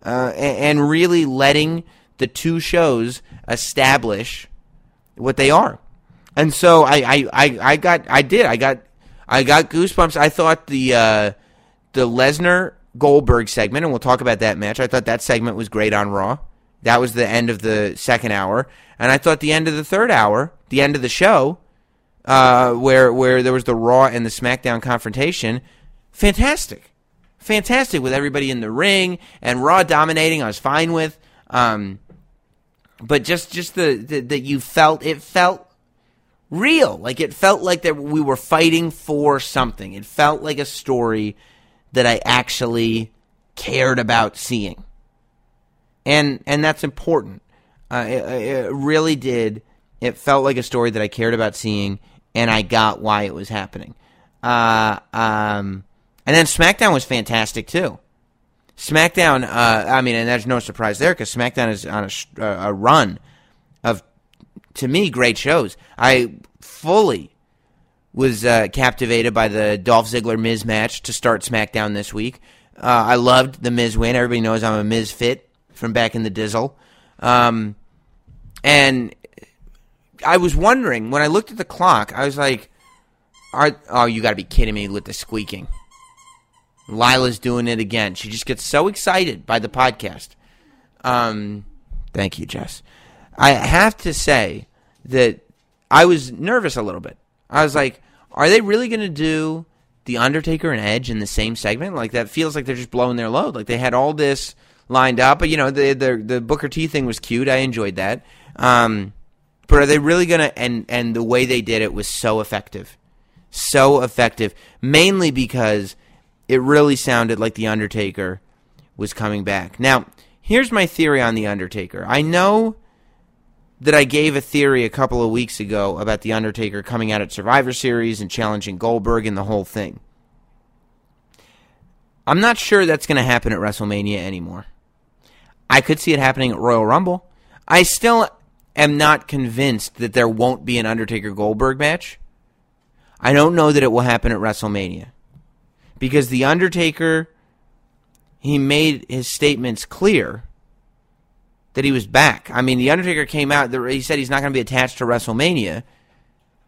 uh, and, really letting the two shows establish what they are. And so I, I, I, I got I did I got I got goosebumps. I thought the uh, the Lesnar Goldberg segment, and we'll talk about that match. I thought that segment was great on Raw. That was the end of the second hour, and I thought the end of the third hour, the end of the show, uh, where where there was the Raw and the SmackDown confrontation, fantastic, fantastic with everybody in the ring and Raw dominating. I was fine with, um, but just just the, that you felt it felt real, like it felt like that we were fighting for something. It felt like a story that I actually cared about seeing. And and that's important. Uh, it, it really did. It felt like a story that I cared about seeing, and I got why it was happening. Uh, um, and then SmackDown was fantastic too. SmackDown, uh, I mean, and there's no surprise there because SmackDown is on a, a run of, to me, great shows. I fully was uh, captivated by the Dolph Ziggler Miz match to start SmackDown this week. Uh, I loved the Miz win. Everybody knows I'm a Miz fit from back in the Dizzle. Um, and I was wondering when I looked at the clock, I was like, Are, "Oh, you got to be kidding me with the squeaking." Lila's doing it again. She just gets so excited by the podcast. Um, thank you, Jess. I have to say that I was nervous a little bit. I was like, are they really going to do the Undertaker and Edge in the same segment? Like that feels like they're just blowing their load. Like they had all this lined up, but you know the the, the Booker T thing was cute. I enjoyed that. Um, but are they really going to? And and the way they did it was so effective, so effective. Mainly because it really sounded like the Undertaker was coming back. Now, here's my theory on the Undertaker. I know that I gave a theory a couple of weeks ago about The Undertaker coming out at Survivor Series and challenging Goldberg and the whole thing. I'm not sure that's going to happen at WrestleMania anymore. I could see it happening at Royal Rumble. I still am not convinced that there won't be an Undertaker Goldberg match. I don't know that it will happen at WrestleMania. Because The Undertaker, he made his statements clear that he was back. I mean, The Undertaker came out, he said he's not going to be attached to WrestleMania,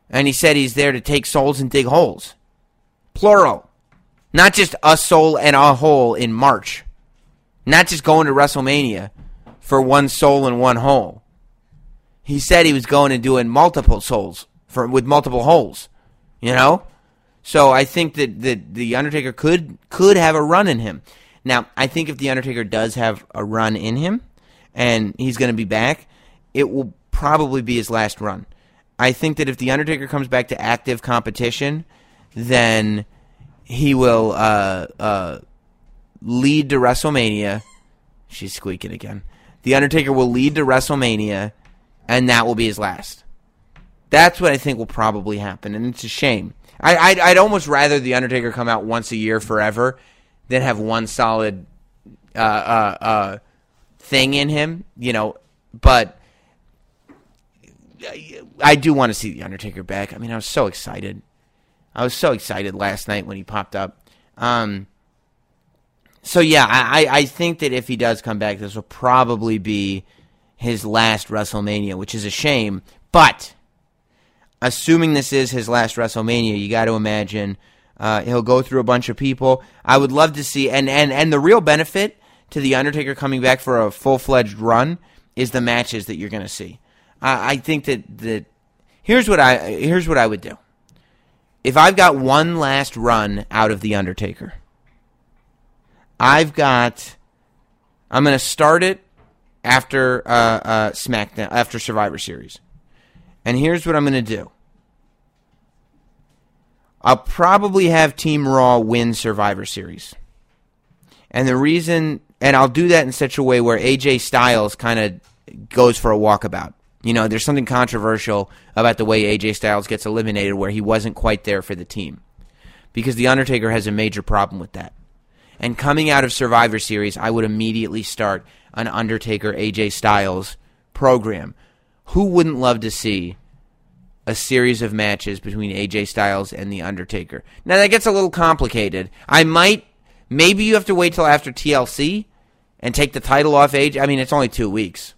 and he said he's there to take souls and dig holes. Plural. Not just a soul and a hole in March. Not just going to WrestleMania for one soul and one hole. He said he was going and doing multiple souls for with multiple holes. You know? So I think that, that the Undertaker could could have a run in him. Now, I think if the Undertaker does have a run in him, and he's going to be back, it will probably be his last run. I think that if the Undertaker comes back to active competition, then he will uh, uh, lead to WrestleMania. She's squeaking again. The Undertaker will lead to WrestleMania, and that will be his last. That's what I think will probably happen, and it's a shame. I, I'd, I'd almost rather the Undertaker come out once a year forever than have one solid uh, uh, uh, thing in him, you know. But I do want to see the Undertaker back. I mean, I was so excited. I was so excited last night when he popped up. Um, so yeah, I, I think that if he does come back, this will probably be his last WrestleMania, which is a shame. But assuming this is his last WrestleMania, you got to imagine uh, he'll go through a bunch of people. I would love to see, and and and the real benefit to the Undertaker coming back for a full fledged run is the matches that you're going to see. I, I think that that here's what I here's what I would do. If I've got one last run out of the Undertaker, I've got. I'm going to start it after uh, uh, SmackDown after Survivor Series, and here's what I'm going to do. I'll probably have Team Raw win Survivor Series. And the reason and I'll do that in such a way where AJ Styles kind of goes for a walkabout. You know, there's something controversial about the way AJ Styles gets eliminated where he wasn't quite there for the team. Because The Undertaker has a major problem with that. And coming out of Survivor Series, I would immediately start an Undertaker AJ Styles program. Who wouldn't love to see a series of matches between AJ Styles and The Undertaker? Now, that gets a little complicated. I might Maybe you have to wait till after TLC and take the title off AJ. I mean, it's only two weeks.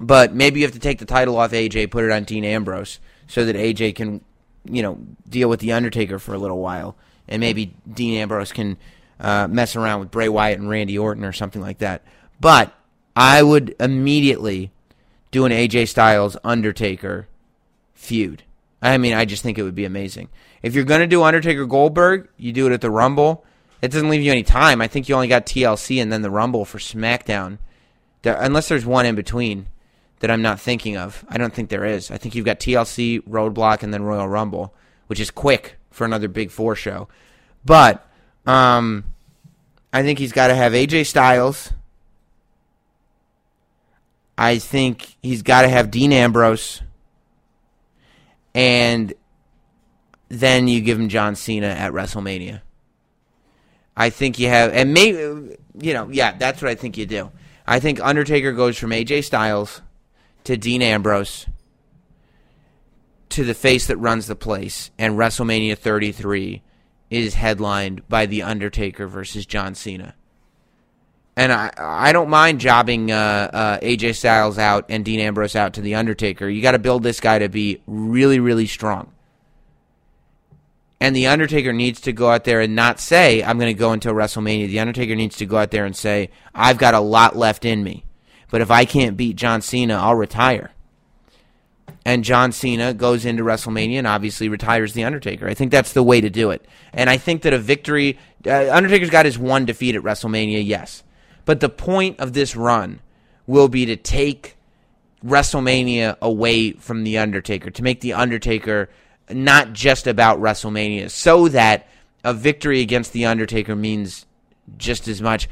But maybe you have to take the title off AJ, put it on Dean Ambrose, so that AJ can, you know, deal with The Undertaker for a little while. And maybe Dean Ambrose can uh, mess around with Bray Wyatt and Randy Orton or something like that. But I would immediately do an AJ Styles Undertaker feud. I mean, I just think it would be amazing. If you're going to do Undertaker Goldberg, you do it at the Rumble. It doesn't leave you any time. I think you only got TLC and then the Rumble for SmackDown. There, unless there's one in between that I'm not thinking of. I don't think there is. I think you've got TLC, Roadblock, and then Royal Rumble, which is quick for another Big Four show. But Um, I think he's got to have AJ Styles. I think he's got to have Dean Ambrose. And then you give him John Cena at WrestleMania. I think you have, and maybe, you know, yeah, that's what I think you do. I think Undertaker goes from AJ Styles to Dean Ambrose to the face that runs the place, and WrestleMania 33 is headlined by The Undertaker versus John Cena. And I I don't mind jobbing uh, uh, AJ Styles out and Dean Ambrose out to The Undertaker. You got to build this guy to be really, really strong. And The Undertaker needs to go out there and not say, I'm going to go until WrestleMania. The Undertaker needs to go out there and say, I've got a lot left in me. But if I can't beat John Cena, I'll retire. And John Cena goes into WrestleMania and obviously retires The Undertaker. I think that's the way to do it. And I think that a victory, uh, Undertaker's got his one defeat at WrestleMania, yes. But the point of this run will be to take WrestleMania away from The Undertaker, to make The Undertaker not just about WrestleMania, so that a victory against The Undertaker means just as much.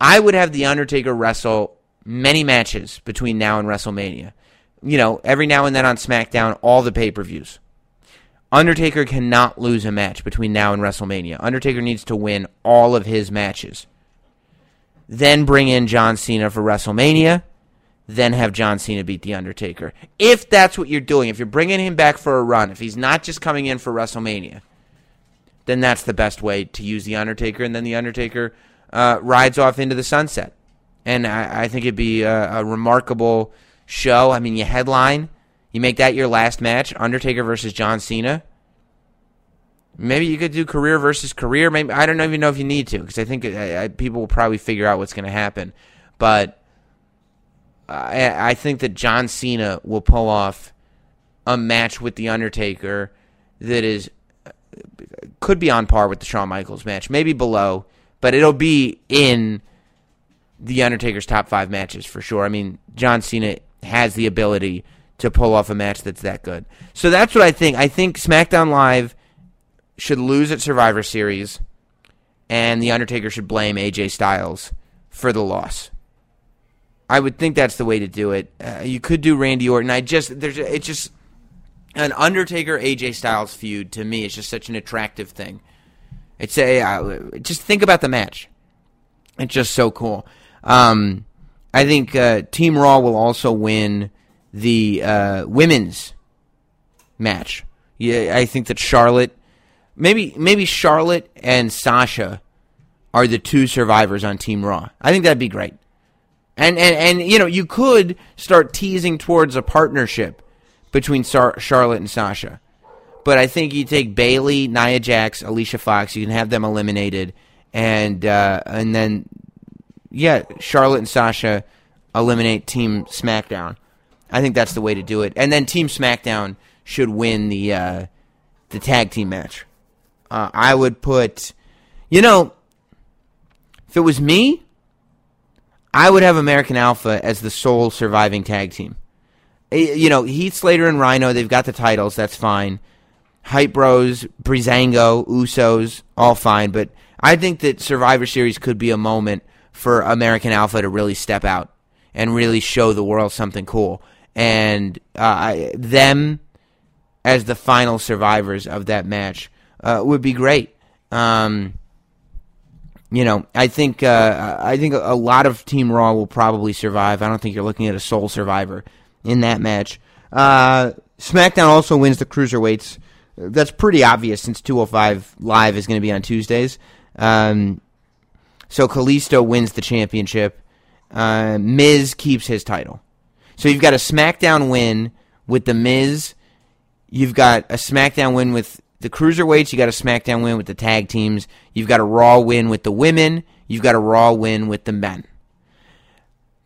I would have The Undertaker wrestle many matches between now and WrestleMania. You know, every now and then on SmackDown, all the pay per views. Undertaker cannot lose a match between now and WrestleMania. Undertaker needs to win all of his matches. Then bring in John Cena for WrestleMania then have John Cena beat The Undertaker. If that's what you're doing, if you're bringing him back for a run, if he's not just coming in for WrestleMania, then that's the best way to use The Undertaker, and then The Undertaker uh, rides off into the sunset. And I, I think it'd be a, a, remarkable show. I mean, you headline, you make that your last match Undertaker versus John Cena. Maybe you could do career versus career. Maybe I don't even know if you need to because I think I, I, people will probably figure out what's going to happen. But I, I think that John Cena will pull off a match with The Undertaker that is uh, could be on par with the Shawn Michaels match, maybe below, but it'll be in the Undertaker's top five matches for sure. I mean, John Cena has the ability to pull off a match that's that good. So that's what I think. I think SmackDown Live should lose at Survivor Series, and the Undertaker should blame AJ Styles for the loss. I would think that's the way to do it. Uh, you could do Randy Orton. I just there's it's just an Undertaker AJ Styles feud to me is just such an attractive thing. It's a uh, just think about the match. It's just so cool. Um, I think uh, Team Raw will also win the uh, women's match. Yeah, I think that Charlotte, maybe maybe Charlotte and Sasha are the two survivors on Team Raw. I think that'd be great. And, and, and you know, you could start teasing towards a partnership between Sar- Charlotte and Sasha. But I think you take Bayley, Nia Jax, Alicia Fox, you can have them eliminated. And, uh, and then, yeah, Charlotte and Sasha eliminate Team SmackDown. I think that's the way to do it. And then Team SmackDown should win the, uh, the tag team match. Uh, I would put, you know, if it was me, I would have American Alpha as the sole surviving tag team. Eh, you know, Heath Slater and Rhino, they've got the titles, that's fine. Hype Bros, Breezango, Usos, all fine. But I think that Survivor Series could be a moment for American Alpha to really step out and really show the world something cool. And uh, them as the final survivors of that match uh, would be great. Um, you know, I think uh, I think a lot of Team Raw will probably survive. I don't think you're looking at a sole survivor in that match. Uh, SmackDown also wins the cruiserweights. That's pretty obvious since 205 Live is going to be on Tuesdays. Um, so Kalisto wins the championship. Uh, Miz keeps his title. So you've got a SmackDown win with the Miz. You've got a SmackDown win with the cruiserweights, you got a SmackDown win with the tag teams. You've got a Raw win with the women. You've got a Raw win with the men.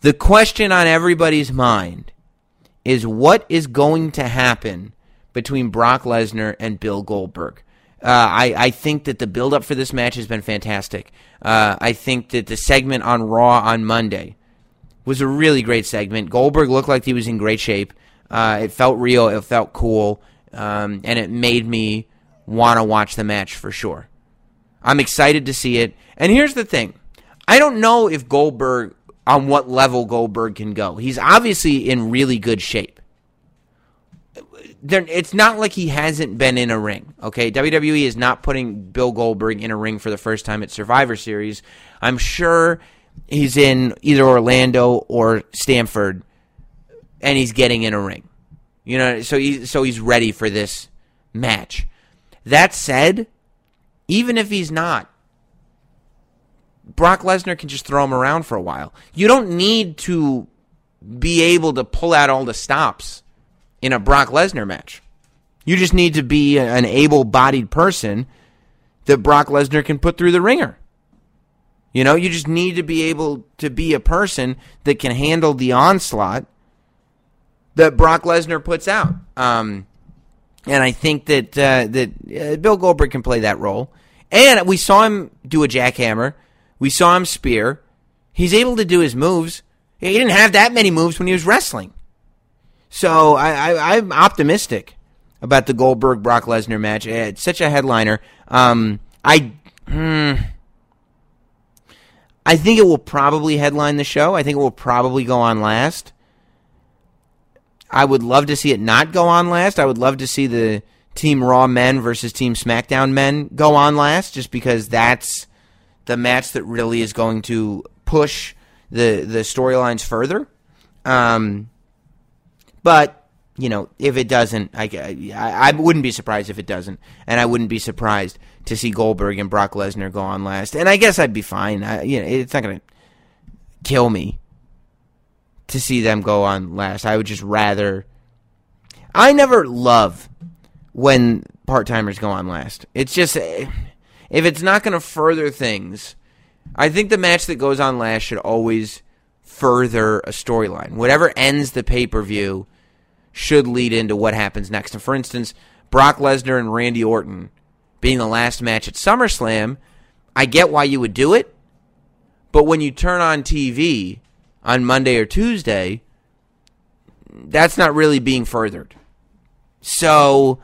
The question on everybody's mind is what is going to happen between Brock Lesnar and Bill Goldberg. Uh, I, I think that the build up for this match has been fantastic. Uh, I think that the segment on Raw on Monday was a really great segment. Goldberg looked like he was in great shape. Uh, it felt real. It felt cool. Um, and it made me want to watch the match for sure. I'm excited to see it. And here's the thing I don't know if Goldberg, on what level Goldberg can go. He's obviously in really good shape. It's not like he hasn't been in a ring. Okay, WWE is not putting Bill Goldberg in a ring for the first time at Survivor Series. I'm sure he's in either Orlando or Stamford, and he's getting in a ring. You know, so he's so he's ready for this match. That said, even if he's not, Brock Lesnar can just throw him around for a while. You don't need to be able to pull out all the stops in a Brock Lesnar match. You just need to be an able bodied person that Brock Lesnar can put through the ringer. You know, you just need to be able to be a person that can handle the onslaught that Brock Lesnar puts out. Um, and I think that uh, that uh, Bill Goldberg can play that role. And we saw him do a jackhammer. We saw him spear. He's able to do his moves. He didn't have that many moves when he was wrestling. So I, am optimistic about the Goldberg Brock Lesnar match. It's such a headliner. Um, I, hmm, I think it will probably headline the show. I think it will probably go on last. I would love to see it not go on last. I would love to see the Team Raw men versus Team SmackDown men go on last, just because that's the match that really is going to push the the storylines further. Um, but you know, if it doesn't, I, I, I wouldn't be surprised if it doesn't, and I wouldn't be surprised to see Goldberg and Brock Lesnar go on last. And I guess I'd be fine. I, you know, it's not going to kill me to see them go on last. I would just rather. I never love when part timers go on last. It's just eh, if it's not going to further things. I think the match that goes on last should always further a storyline. Whatever ends the pay per view should lead into what happens next. And for instance, Brock Lesnar and Randy Orton being the last match at SummerSlam, I get why you would do it. But when you turn on TV on Monday or Tuesday, that's not really being furthered. So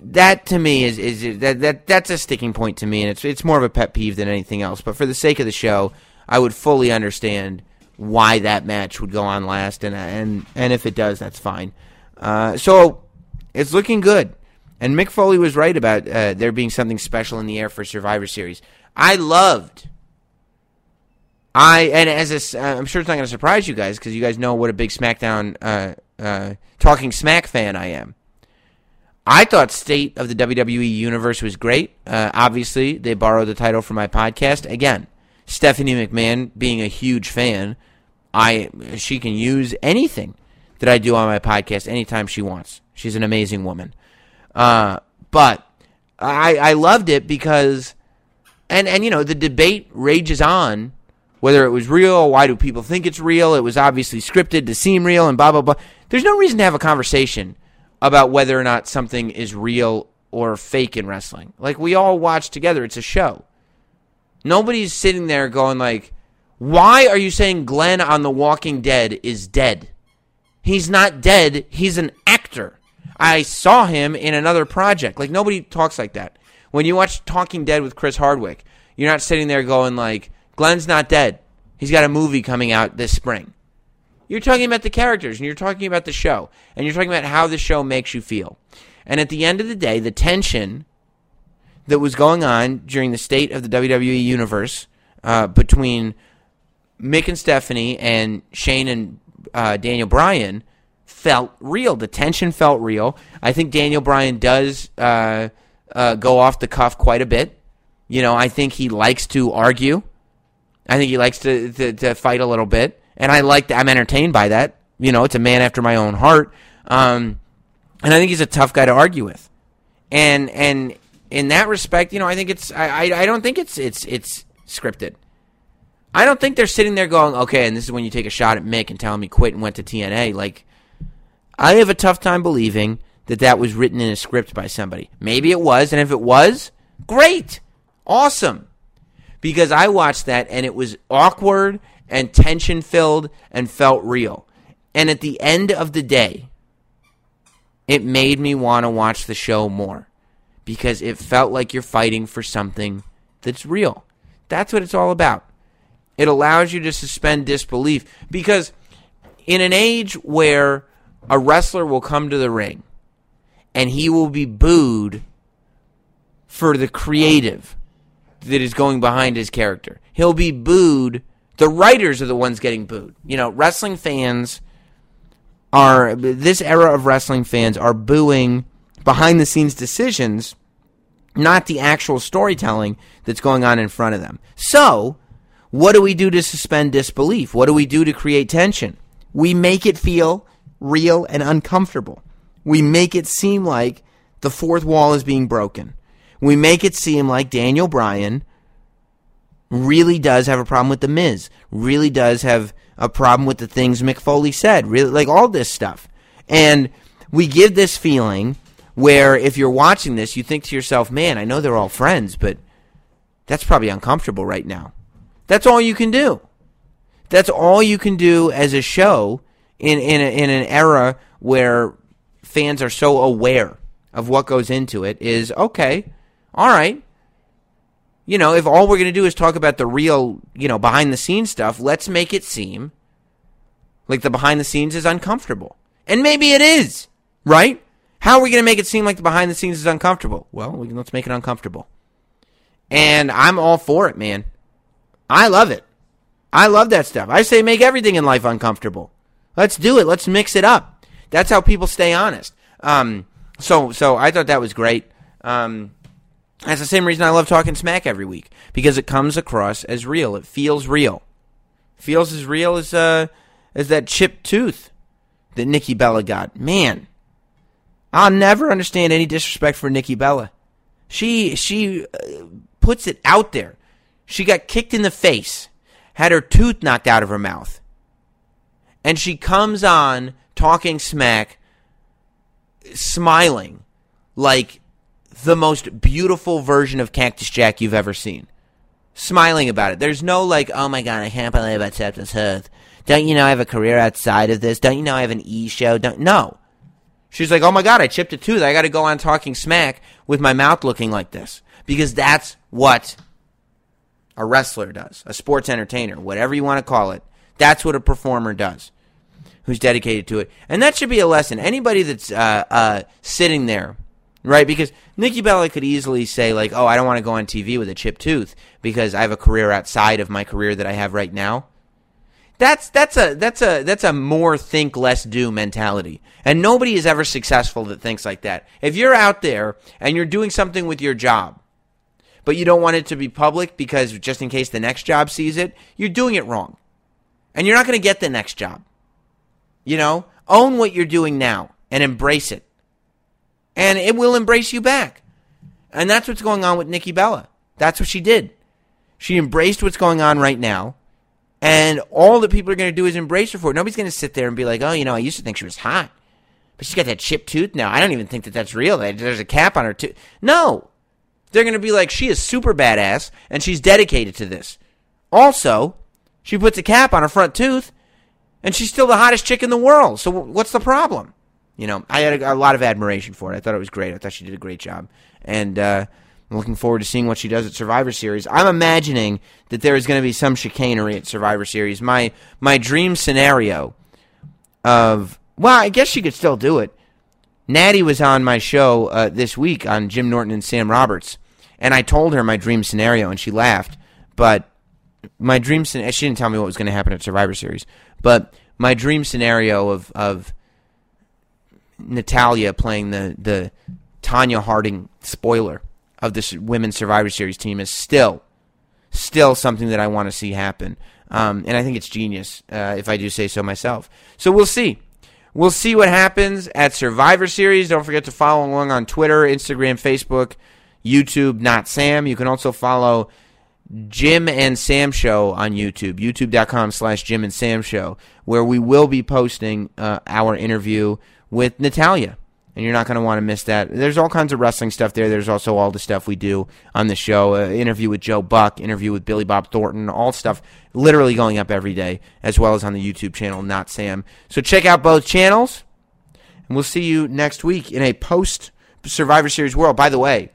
that to me is is that that that's a sticking point to me, and it's it's more of a pet peeve than anything else. But for the sake of the show, I would fully understand why that match would go on last, and and and if it does, that's fine. Uh, so it's looking good, and Mick Foley was right about uh, there being something special in the air for Survivor Series. I loved. I and as uh, I'm sure it's not going to surprise you guys because you guys know what a big SmackDown uh, uh, talking Smack fan I am. I thought State of the WWE Universe was great. Uh, obviously, they borrowed the title from my podcast. Again, Stephanie McMahon being a huge fan, I she can use anything that I do on my podcast anytime she wants. She's an amazing woman. Uh, but I I loved it because and and you know the debate rages on whether it was real, why do people think it's real? It was obviously scripted to seem real and blah blah blah. There's no reason to have a conversation about whether or not something is real or fake in wrestling. Like we all watch together, it's a show. Nobody's sitting there going like why are you saying Glenn on The Walking Dead is dead? He's not dead. He's an actor. I saw him in another project. Like nobody talks like that. When you watch Talking Dead with Chris Hardwick, you're not sitting there going like, Glenn's not dead. He's got a movie coming out this spring. You're talking about the characters and you're talking about the show and you're talking about how the show makes you feel. And at the end of the day, the tension that was going on during the state of the WWE universe uh, between Mick and Stephanie and Shane and uh, Daniel Bryan felt real. The tension felt real. I think Daniel Bryan does uh, uh, go off the cuff quite a bit. You know, I think he likes to argue. I think he likes to, to, to fight a little bit, and I like. that. I'm entertained by that. You know, it's a man after my own heart, um, and I think he's a tough guy to argue with. And and in that respect, you know, I think it's. I I, I don't think it's it's it's scripted. I don't think they're sitting there going, okay, and this is when you take a shot at Mick and tell him he quit and went to TNA. Like, I have a tough time believing that that was written in a script by somebody. Maybe it was, and if it was, great, awesome. Because I watched that and it was awkward and tension filled and felt real. And at the end of the day, it made me want to watch the show more because it felt like you're fighting for something that's real. That's what it's all about. It allows you to suspend disbelief because in an age where a wrestler will come to the ring and he will be booed for the creative that is going behind his character. He'll be booed. The writers are the ones getting booed. You know, wrestling fans are this era of wrestling fans are booing behind the scenes decisions, not the actual storytelling that's going on in front of them. So, what do we do to suspend disbelief? What do we do to create tension? We make it feel real and uncomfortable. We make it seem like the fourth wall is being broken. We make it seem like Daniel Bryan really does have a problem with the Miz, really does have a problem with the things Mick Foley said, really like all this stuff. And we give this feeling where if you're watching this, you think to yourself, man, I know they're all friends, but that's probably uncomfortable right now. That's all you can do. That's all you can do as a show in in, a, in an era where fans are so aware of what goes into it is okay, all right. You know, if all we're going to do is talk about the real, you know, behind the scenes stuff, let's make it seem like the behind the scenes is uncomfortable. And maybe it is, right? How are we going to make it seem like the behind the scenes is uncomfortable? Well, we can, let's make it uncomfortable. And I'm all for it, man. I love it. I love that stuff. I say make everything in life uncomfortable. Let's do it. Let's mix it up. That's how people stay honest. Um, so, so I thought that was great. Um, that's the same reason I love talking smack every week because it comes across as real. It feels real. feels as real as uh, as that chipped tooth that Nikki Bella got. Man, I'll never understand any disrespect for Nikki Bella. She she uh, puts it out there. She got kicked in the face, had her tooth knocked out of her mouth, and she comes on talking smack, smiling like the most beautiful version of Cactus Jack you've ever seen. Smiling about it. There's no like, oh my god, I can't believe I tapped this head. Don't you know I have a career outside of this? Don't you know I have an E show? Don't no. She's like, oh my god, I chipped a tooth. I got to go on talking smack with my mouth looking like this because that's what a wrestler does, a sports entertainer, whatever you want to call it. That's what a performer does, who's dedicated to it, and that should be a lesson. Anybody that's uh, uh, sitting there right? Because Nikki Bella could easily say like, "Oh, I don't want to go on TV with a chipped tooth because I have a career outside of my career that I have right now." That's that's a that's a that's a more think less do mentality. And nobody is ever successful that thinks like that. If you're out there and you're doing something with your job, but you don't want it to be public because just in case the next job sees it, you're doing it wrong. And you're not going to get the next job. You know, own what you're doing now and embrace it and it will embrace you back. And that's what's going on with Nikki Bella. That's what she did. She embraced what's going on right now. And all that people are going to do is embrace her for it. Nobody's going to sit there and be like, oh, you know, I used to think she was hot. But she's got that chipped tooth now. I don't even think that that's real. There's a cap on her tooth. No. They're going to be like, she is super badass and she's dedicated to this. Also, she puts a cap on her front tooth and she's still the hottest chick in the world. So what's the problem? You know, I had a, a, lot of admiration for it. I thought it was great. I thought she did a great job, and uh, I'm looking forward to seeing what she does at Survivor Series. I'm imagining that there is going to be some chicanery at Survivor Series. My my dream scenario of well, I guess she could still do it. Natty was on my show uh, this week on Jim Norton and Sam Roberts, and I told her my dream scenario, and she laughed. But my dream scenario, she didn't tell me what was going to happen at Survivor Series, but my dream scenario of of Natalya playing the the Tonya Harding spoiler of this women's Survivor Series team is still still something that I want to see happen. Um, and I think it's genius, uh, if I do say so myself. So we'll see. We'll see what happens at Survivor Series. Don't forget to follow along on Twitter, Instagram, Facebook, YouTube, not Sam. You can also follow Jim and Sam Show on YouTube, youtube.com slash Jim and Sam Show, where we will be posting uh, our interview with Natalya. And you're not going to want to miss that. There's all kinds of wrestling stuff there. There's also all the stuff we do on the show. Uh, interview with Joe Buck, interview with Billy Bob Thornton, all stuff literally going up every day, as well as on the YouTube channel, Not Sam. So check out both channels, and we'll see you next week in a post Survivor Series world. By the way,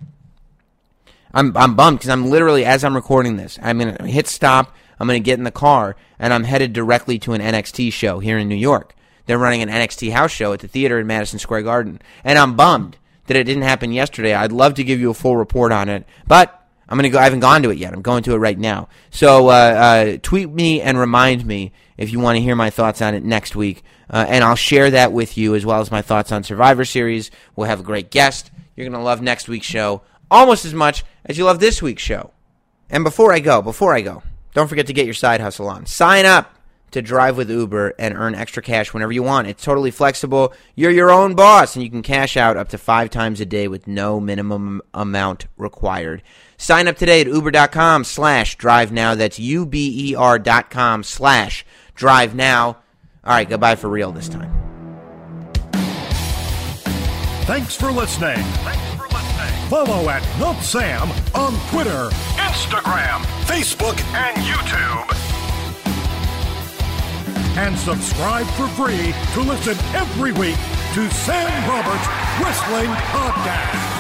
I'm I'm bummed because I'm literally as I'm recording this, I'm gonna hit stop. I'm gonna get in the car and I'm headed directly to an NXT show here in New York. They're running an NXT house show at the theater in Madison Square Garden, and I'm bummed that it didn't happen yesterday. I'd love to give you a full report on it, but I'm gonna go. I haven't gone to it yet. I'm going to it right now. So uh, uh, tweet me and remind me if you want to hear my thoughts on it next week, uh, and I'll share that with you as well as my thoughts on Survivor Series. We'll have a great guest. You're gonna love next week's show almost as much as you love this week's show. And before I go, before I go, don't forget to get your side hustle on. Sign up to drive with Uber and earn extra cash whenever you want. It's totally flexible. You're your own boss and you can cash out up to five times a day with no minimum amount required. Sign up today at uber.com slash drive now. That's U-B-E-R dot com slash drive now. All right, goodbye for real this time. Thanks for listening. Follow at Not Sam on Twitter, Instagram, Facebook, and YouTube. And subscribe for free to listen every week to Sam Roberts Wrestling Podcast.